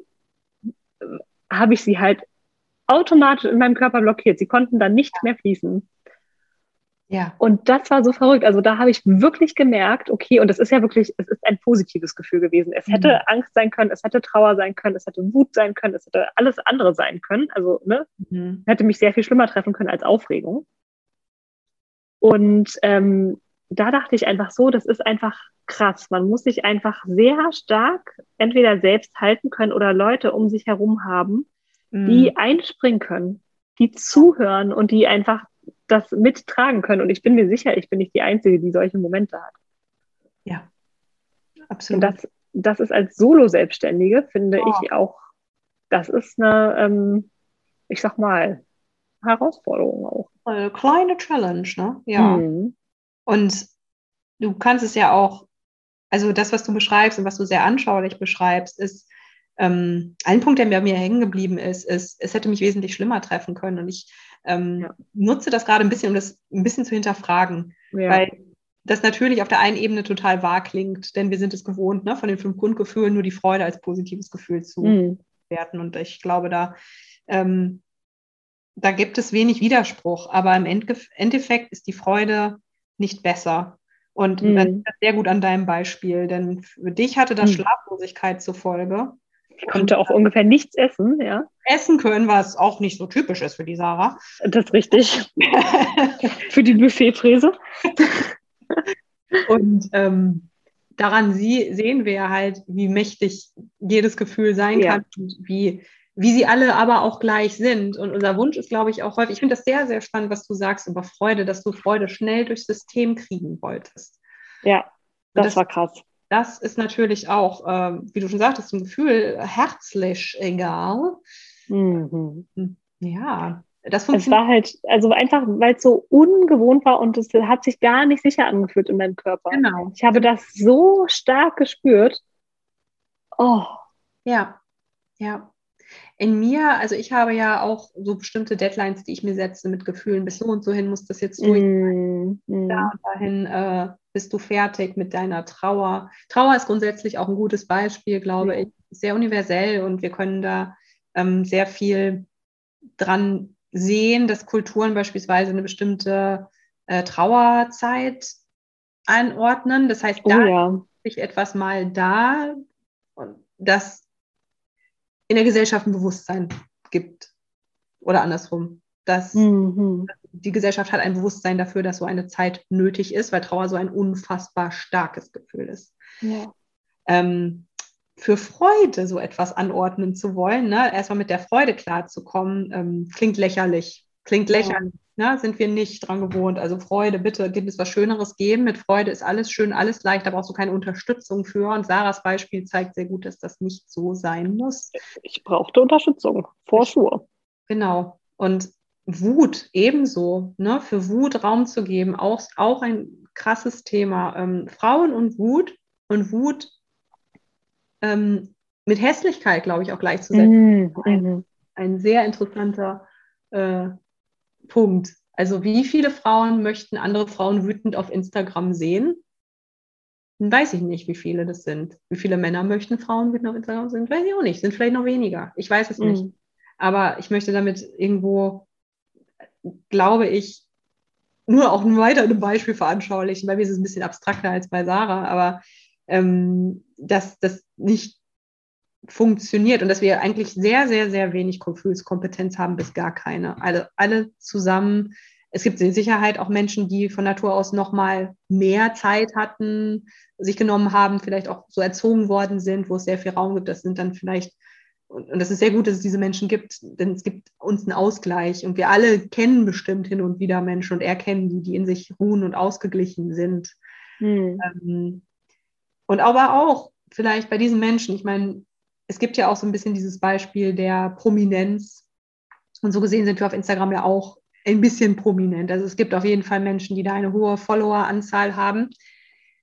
habe ich sie halt automatisch in meinem Körper blockiert. Sie konnten dann nicht mehr fließen. Ja. Und das war so verrückt. Also da habe ich wirklich gemerkt, okay, und das ist ja wirklich, es ist ein positives Gefühl gewesen. Es hätte mhm. Angst sein können, es hätte Trauer sein können, es hätte Wut sein können, es hätte alles andere sein können. Also, ne, mhm. hätte mich sehr viel schlimmer treffen können als Aufregung. Und ähm, da dachte ich einfach so, das ist einfach krass. Man muss sich einfach sehr stark entweder selbst halten können oder Leute um sich herum haben, die mhm. einspringen können, die zuhören und die einfach das mittragen können. Und ich bin mir sicher, ich bin nicht die Einzige, die solche Momente hat. Ja, absolut. Und das, das ist als Solo-Selbstständige, finde oh. ich auch, das ist eine, ähm, ich sag mal, Herausforderung auch. Eine kleine Challenge, ne? Ja. Mhm. Und du kannst es ja auch, also das, was du beschreibst und was du sehr anschaulich beschreibst, ist, ähm, ein Punkt, der mir, mir hängen geblieben ist, ist, es hätte mich wesentlich schlimmer treffen können. Und ich ähm, ja. nutze das gerade ein bisschen, um das ein bisschen zu hinterfragen. Ja. Weil das natürlich auf der einen Ebene total wahr klingt, denn wir sind es gewohnt, ne, von den fünf Grundgefühlen nur die Freude als positives Gefühl zu mhm. werten. Und ich glaube, da, ähm, da gibt es wenig Widerspruch, aber im Endeffekt ist die Freude nicht besser. Und mhm. das ist sehr gut an deinem Beispiel, denn für dich hatte das mhm. Schlaflosigkeit zur Folge. Ich konnte auch ungefähr nichts essen, ja. Essen können, was auch nicht so typisch ist für die Sarah. Das ist richtig. [laughs] für die Buffetfräse. Und ähm, daran sie, sehen wir halt, wie mächtig jedes Gefühl sein ja. kann und wie, wie sie alle aber auch gleich sind. Und unser Wunsch ist, glaube ich, auch häufig, ich finde das sehr, sehr spannend, was du sagst über Freude, dass du Freude schnell durchs System kriegen wolltest. Ja, das, das war krass das ist natürlich auch, äh, wie du schon sagtest, ein Gefühl herzlich egal. Mhm. Ja, das funktioniert. Es war halt, also einfach, weil es so ungewohnt war und es hat sich gar nicht sicher angefühlt in meinem Körper. Genau. Ich habe das so stark gespürt. Oh. Ja, ja. In mir, also ich habe ja auch so bestimmte Deadlines, die ich mir setze mit Gefühlen, bis so und so hin muss das jetzt durch. Mm, mm. Da und dahin äh, bist du fertig mit deiner Trauer. Trauer ist grundsätzlich auch ein gutes Beispiel, glaube ja. ich, sehr universell und wir können da ähm, sehr viel dran sehen, dass Kulturen beispielsweise eine bestimmte äh, Trauerzeit einordnen. Das heißt, oh, da ja. ist etwas mal da, das in der Gesellschaft ein Bewusstsein gibt. Oder andersrum. Dass mhm. die Gesellschaft hat ein Bewusstsein dafür, dass so eine Zeit nötig ist, weil Trauer so ein unfassbar starkes Gefühl ist. Ja. Ähm, für Freude so etwas anordnen zu wollen, ne? erstmal mit der Freude klarzukommen, ähm, klingt lächerlich. Klingt lächerlich, ja. Ne? sind wir nicht dran gewohnt. Also Freude, bitte, gibt es was Schöneres geben. Mit Freude ist alles schön, alles leicht, da brauchst du keine Unterstützung für. Und Sarahs Beispiel zeigt sehr gut, dass das nicht so sein muss. Ich brauchte Unterstützung, vor Schuhe. Genau. Und Wut ebenso, ne? für Wut Raum zu geben, auch, auch ein krasses Thema. Ähm, Frauen und Wut und Wut ähm, mit Hässlichkeit, glaube ich, auch gleichzusetzen. Mm, ein, mhm. ein sehr interessanter äh, Punkt. Also wie viele Frauen möchten andere Frauen wütend auf Instagram sehen? Weiß ich nicht, wie viele das sind. Wie viele Männer möchten Frauen wütend auf Instagram sehen? Weiß ich auch nicht. Sind vielleicht noch weniger. Ich weiß es mm. nicht. Aber ich möchte damit irgendwo, glaube ich, nur auch weiter ein Beispiel veranschaulichen. Bei mir ist es ein bisschen abstrakter als bei Sarah, aber ähm, dass das nicht funktioniert und dass wir eigentlich sehr, sehr, sehr wenig Gefühlskompetenz haben, bis gar keine. Alle, alle zusammen. Es gibt in Sicherheit auch Menschen, die von Natur aus noch mal mehr Zeit hatten, sich genommen haben, vielleicht auch so erzogen worden sind, wo es sehr viel Raum gibt. Das sind dann vielleicht, und das ist sehr gut, dass es diese Menschen gibt, denn es gibt uns einen Ausgleich und wir alle kennen bestimmt hin und wieder Menschen und erkennen die, die in sich ruhen und ausgeglichen sind. Hm. Ähm, und aber auch vielleicht bei diesen Menschen, ich meine, es gibt ja auch so ein bisschen dieses Beispiel der Prominenz. Und so gesehen sind wir auf Instagram ja auch ein bisschen prominent. Also es gibt auf jeden Fall Menschen, die da eine hohe Followeranzahl haben.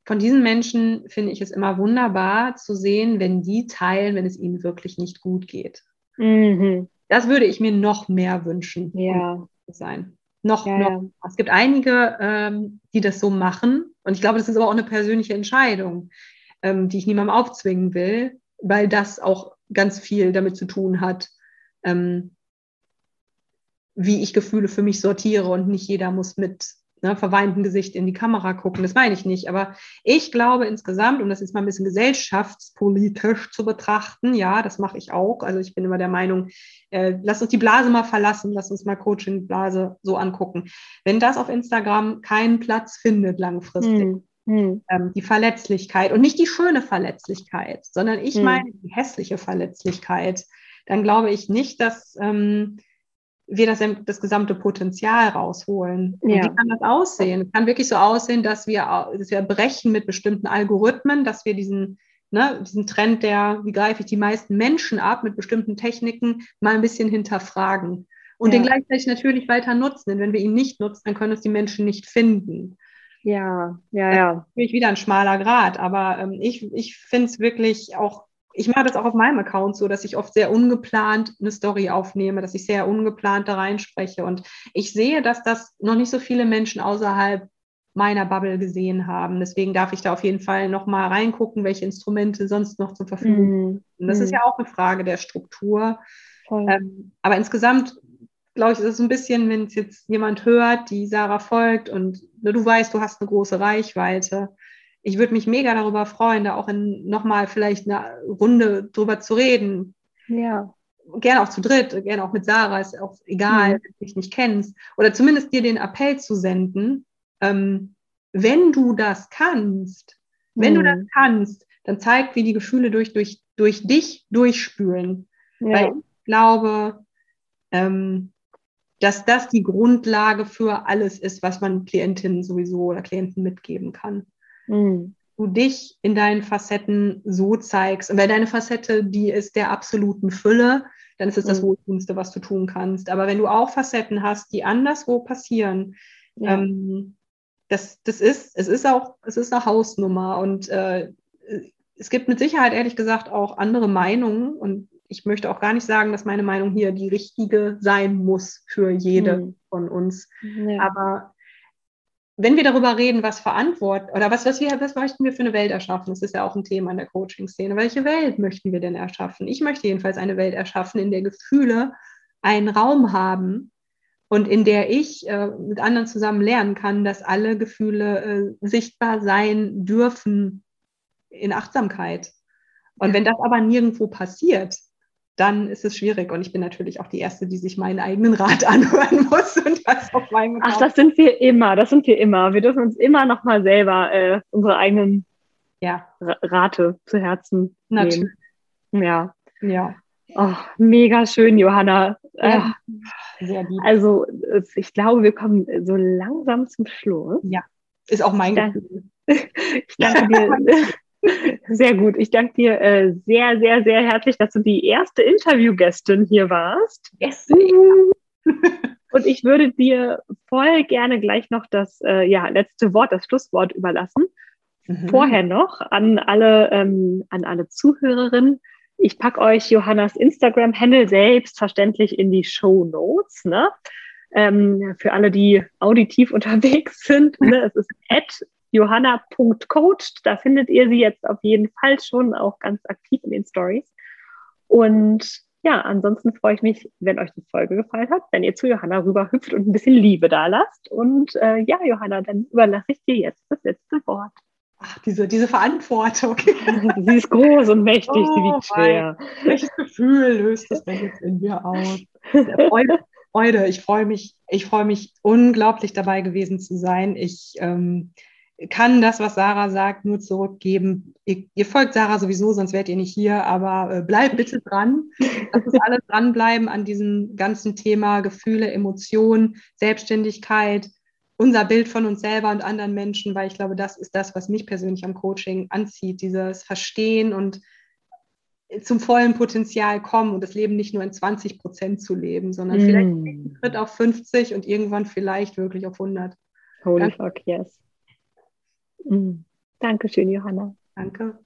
Von diesen Menschen finde ich es immer wunderbar zu sehen, wenn die teilen, wenn es ihnen wirklich nicht gut geht. Mhm. Das würde ich mir noch mehr wünschen. Ja. Um sein. Noch, ja, noch. Es gibt einige, ähm, die das so machen. Und ich glaube, das ist aber auch eine persönliche Entscheidung ähm, die ich niemandem aufzwingen will, weil das auch ganz viel damit zu tun hat, ähm, wie ich Gefühle für mich sortiere und nicht jeder muss mit ne, verweintem Gesicht in die Kamera gucken. Das meine ich nicht. Aber ich glaube insgesamt, um das jetzt mal ein bisschen gesellschaftspolitisch zu betrachten, ja, das mache ich auch. Also ich bin immer der Meinung, äh, lass uns die Blase mal verlassen, lass uns mal Coaching-Blase so angucken. Wenn das auf Instagram keinen Platz findet langfristig, hm. Hm. Ähm, die Verletzlichkeit und nicht die schöne Verletzlichkeit, sondern ich hm. meine die hässliche Verletzlichkeit, dann glaube ich nicht, dass ähm, wir das, das gesamte Potenzial rausholen. Ja. wie kann das aussehen? Es kann wirklich so aussehen, dass wir, dass wir brechen mit bestimmten Algorithmen, dass wir diesen, ne, diesen Trend, der, wie greife ich die meisten Menschen ab mit bestimmten Techniken, mal ein bisschen hinterfragen und ja. den gleichzeitig natürlich weiter nutzen. Denn wenn wir ihn nicht nutzen, dann können uns die Menschen nicht finden. Ja, ja, ja. Das ist natürlich wieder ein schmaler Grad, aber ähm, ich, ich finde es wirklich auch, ich mache das auch auf meinem Account so, dass ich oft sehr ungeplant eine Story aufnehme, dass ich sehr ungeplant da reinspreche. Und ich sehe, dass das noch nicht so viele Menschen außerhalb meiner Bubble gesehen haben. Deswegen darf ich da auf jeden Fall noch mal reingucken, welche Instrumente sonst noch zur Verfügung mm. sind. Das mm. ist ja auch eine Frage der Struktur. Ähm, aber insgesamt glaube ich, ist es ein bisschen, wenn es jetzt jemand hört, die Sarah folgt und ne, du weißt, du hast eine große Reichweite. Ich würde mich mega darüber freuen, da auch in nochmal vielleicht eine Runde drüber zu reden. Ja. Gerne auch zu dritt, gerne auch mit Sarah, ist auch egal, mhm. wenn du dich nicht kennst. Oder zumindest dir den Appell zu senden, ähm, wenn du das kannst, wenn mhm. du das kannst, dann zeig, wie die Gefühle durch, durch, durch dich durchspülen. Ja. Weil ich glaube, ähm, dass das die Grundlage für alles ist, was man Klientinnen sowieso oder Klienten mitgeben kann. Mhm. Du dich in deinen Facetten so zeigst. Und wenn deine Facette die ist der absoluten Fülle, dann ist es das mhm. Wohltuendste, was du tun kannst. Aber wenn du auch Facetten hast, die anderswo passieren, ja. ähm, das, das ist, es ist auch, es ist eine Hausnummer und äh, es gibt mit Sicherheit ehrlich gesagt auch andere Meinungen und ich möchte auch gar nicht sagen, dass meine Meinung hier die richtige sein muss für jede mhm. von uns. Ja. Aber wenn wir darüber reden, was verantwortet oder was, was, wir, was möchten wir für eine Welt erschaffen, das ist ja auch ein Thema in der Coaching-Szene. Welche Welt möchten wir denn erschaffen? Ich möchte jedenfalls eine Welt erschaffen, in der Gefühle einen Raum haben, und in der ich äh, mit anderen zusammen lernen kann, dass alle Gefühle äh, sichtbar sein dürfen in Achtsamkeit. Und wenn das aber nirgendwo passiert, dann ist es schwierig. Und ich bin natürlich auch die Erste, die sich meinen eigenen Rat [laughs] anhören muss und das auf meinem Ach, das sind wir immer, das sind wir immer. Wir dürfen uns immer noch mal selber äh, unsere eigenen ja. Rate zu Herzen natürlich. nehmen. Ja. Ja. Oh, mega schön, Johanna. Ja, äh, also ich glaube, wir kommen so langsam zum Schluss. Ja, ist auch mein Gefühl. Ich danke dir. [laughs] [laughs] Sehr gut. Ich danke dir äh, sehr, sehr, sehr herzlich, dass du die erste Interviewgästin hier warst. Yes. [laughs] Und ich würde dir voll gerne gleich noch das äh, ja, letzte Wort, das Schlusswort überlassen. Mhm. Vorher noch an alle, ähm, an alle Zuhörerinnen ich packe euch Johannas Instagram-Handle selbstverständlich in die Show Notes. Ne? Ähm, für alle, die auditiv [laughs] unterwegs sind. Ne? Es ist at johanna.coached. Da findet ihr sie jetzt auf jeden Fall schon auch ganz aktiv in den Stories. Und ja, ansonsten freue ich mich, wenn euch die Folge gefallen hat, wenn ihr zu Johanna rüber hüpft und ein bisschen Liebe da lasst. Und äh, ja, Johanna, dann überlasse ich dir jetzt das letzte Wort. Ach, diese, diese Verantwortung. [laughs] [laughs] sie ist groß und mächtig, oh, sie wiegt schwer. Welches Gefühl löst das denn jetzt in mir aus? Freude, Freude. Ich freue mich, ich freue mich unglaublich dabei gewesen zu sein. Ich ähm, kann das, was Sarah sagt, nur zurückgeben. Ihr, ihr, folgt Sarah sowieso, sonst wärt ihr nicht hier, aber äh, bleibt [laughs] bitte dran. Lass uns alle dranbleiben an diesem ganzen Thema Gefühle, Emotionen, Selbstständigkeit unser Bild von uns selber und anderen Menschen, weil ich glaube, das ist das, was mich persönlich am Coaching anzieht, dieses Verstehen und zum vollen Potenzial kommen und das Leben nicht nur in 20 Prozent zu leben, sondern mm. vielleicht einen Schritt auf 50 und irgendwann vielleicht wirklich auf 100. Holy Danke. fuck, yes. Mm. Dankeschön, Johanna. Danke.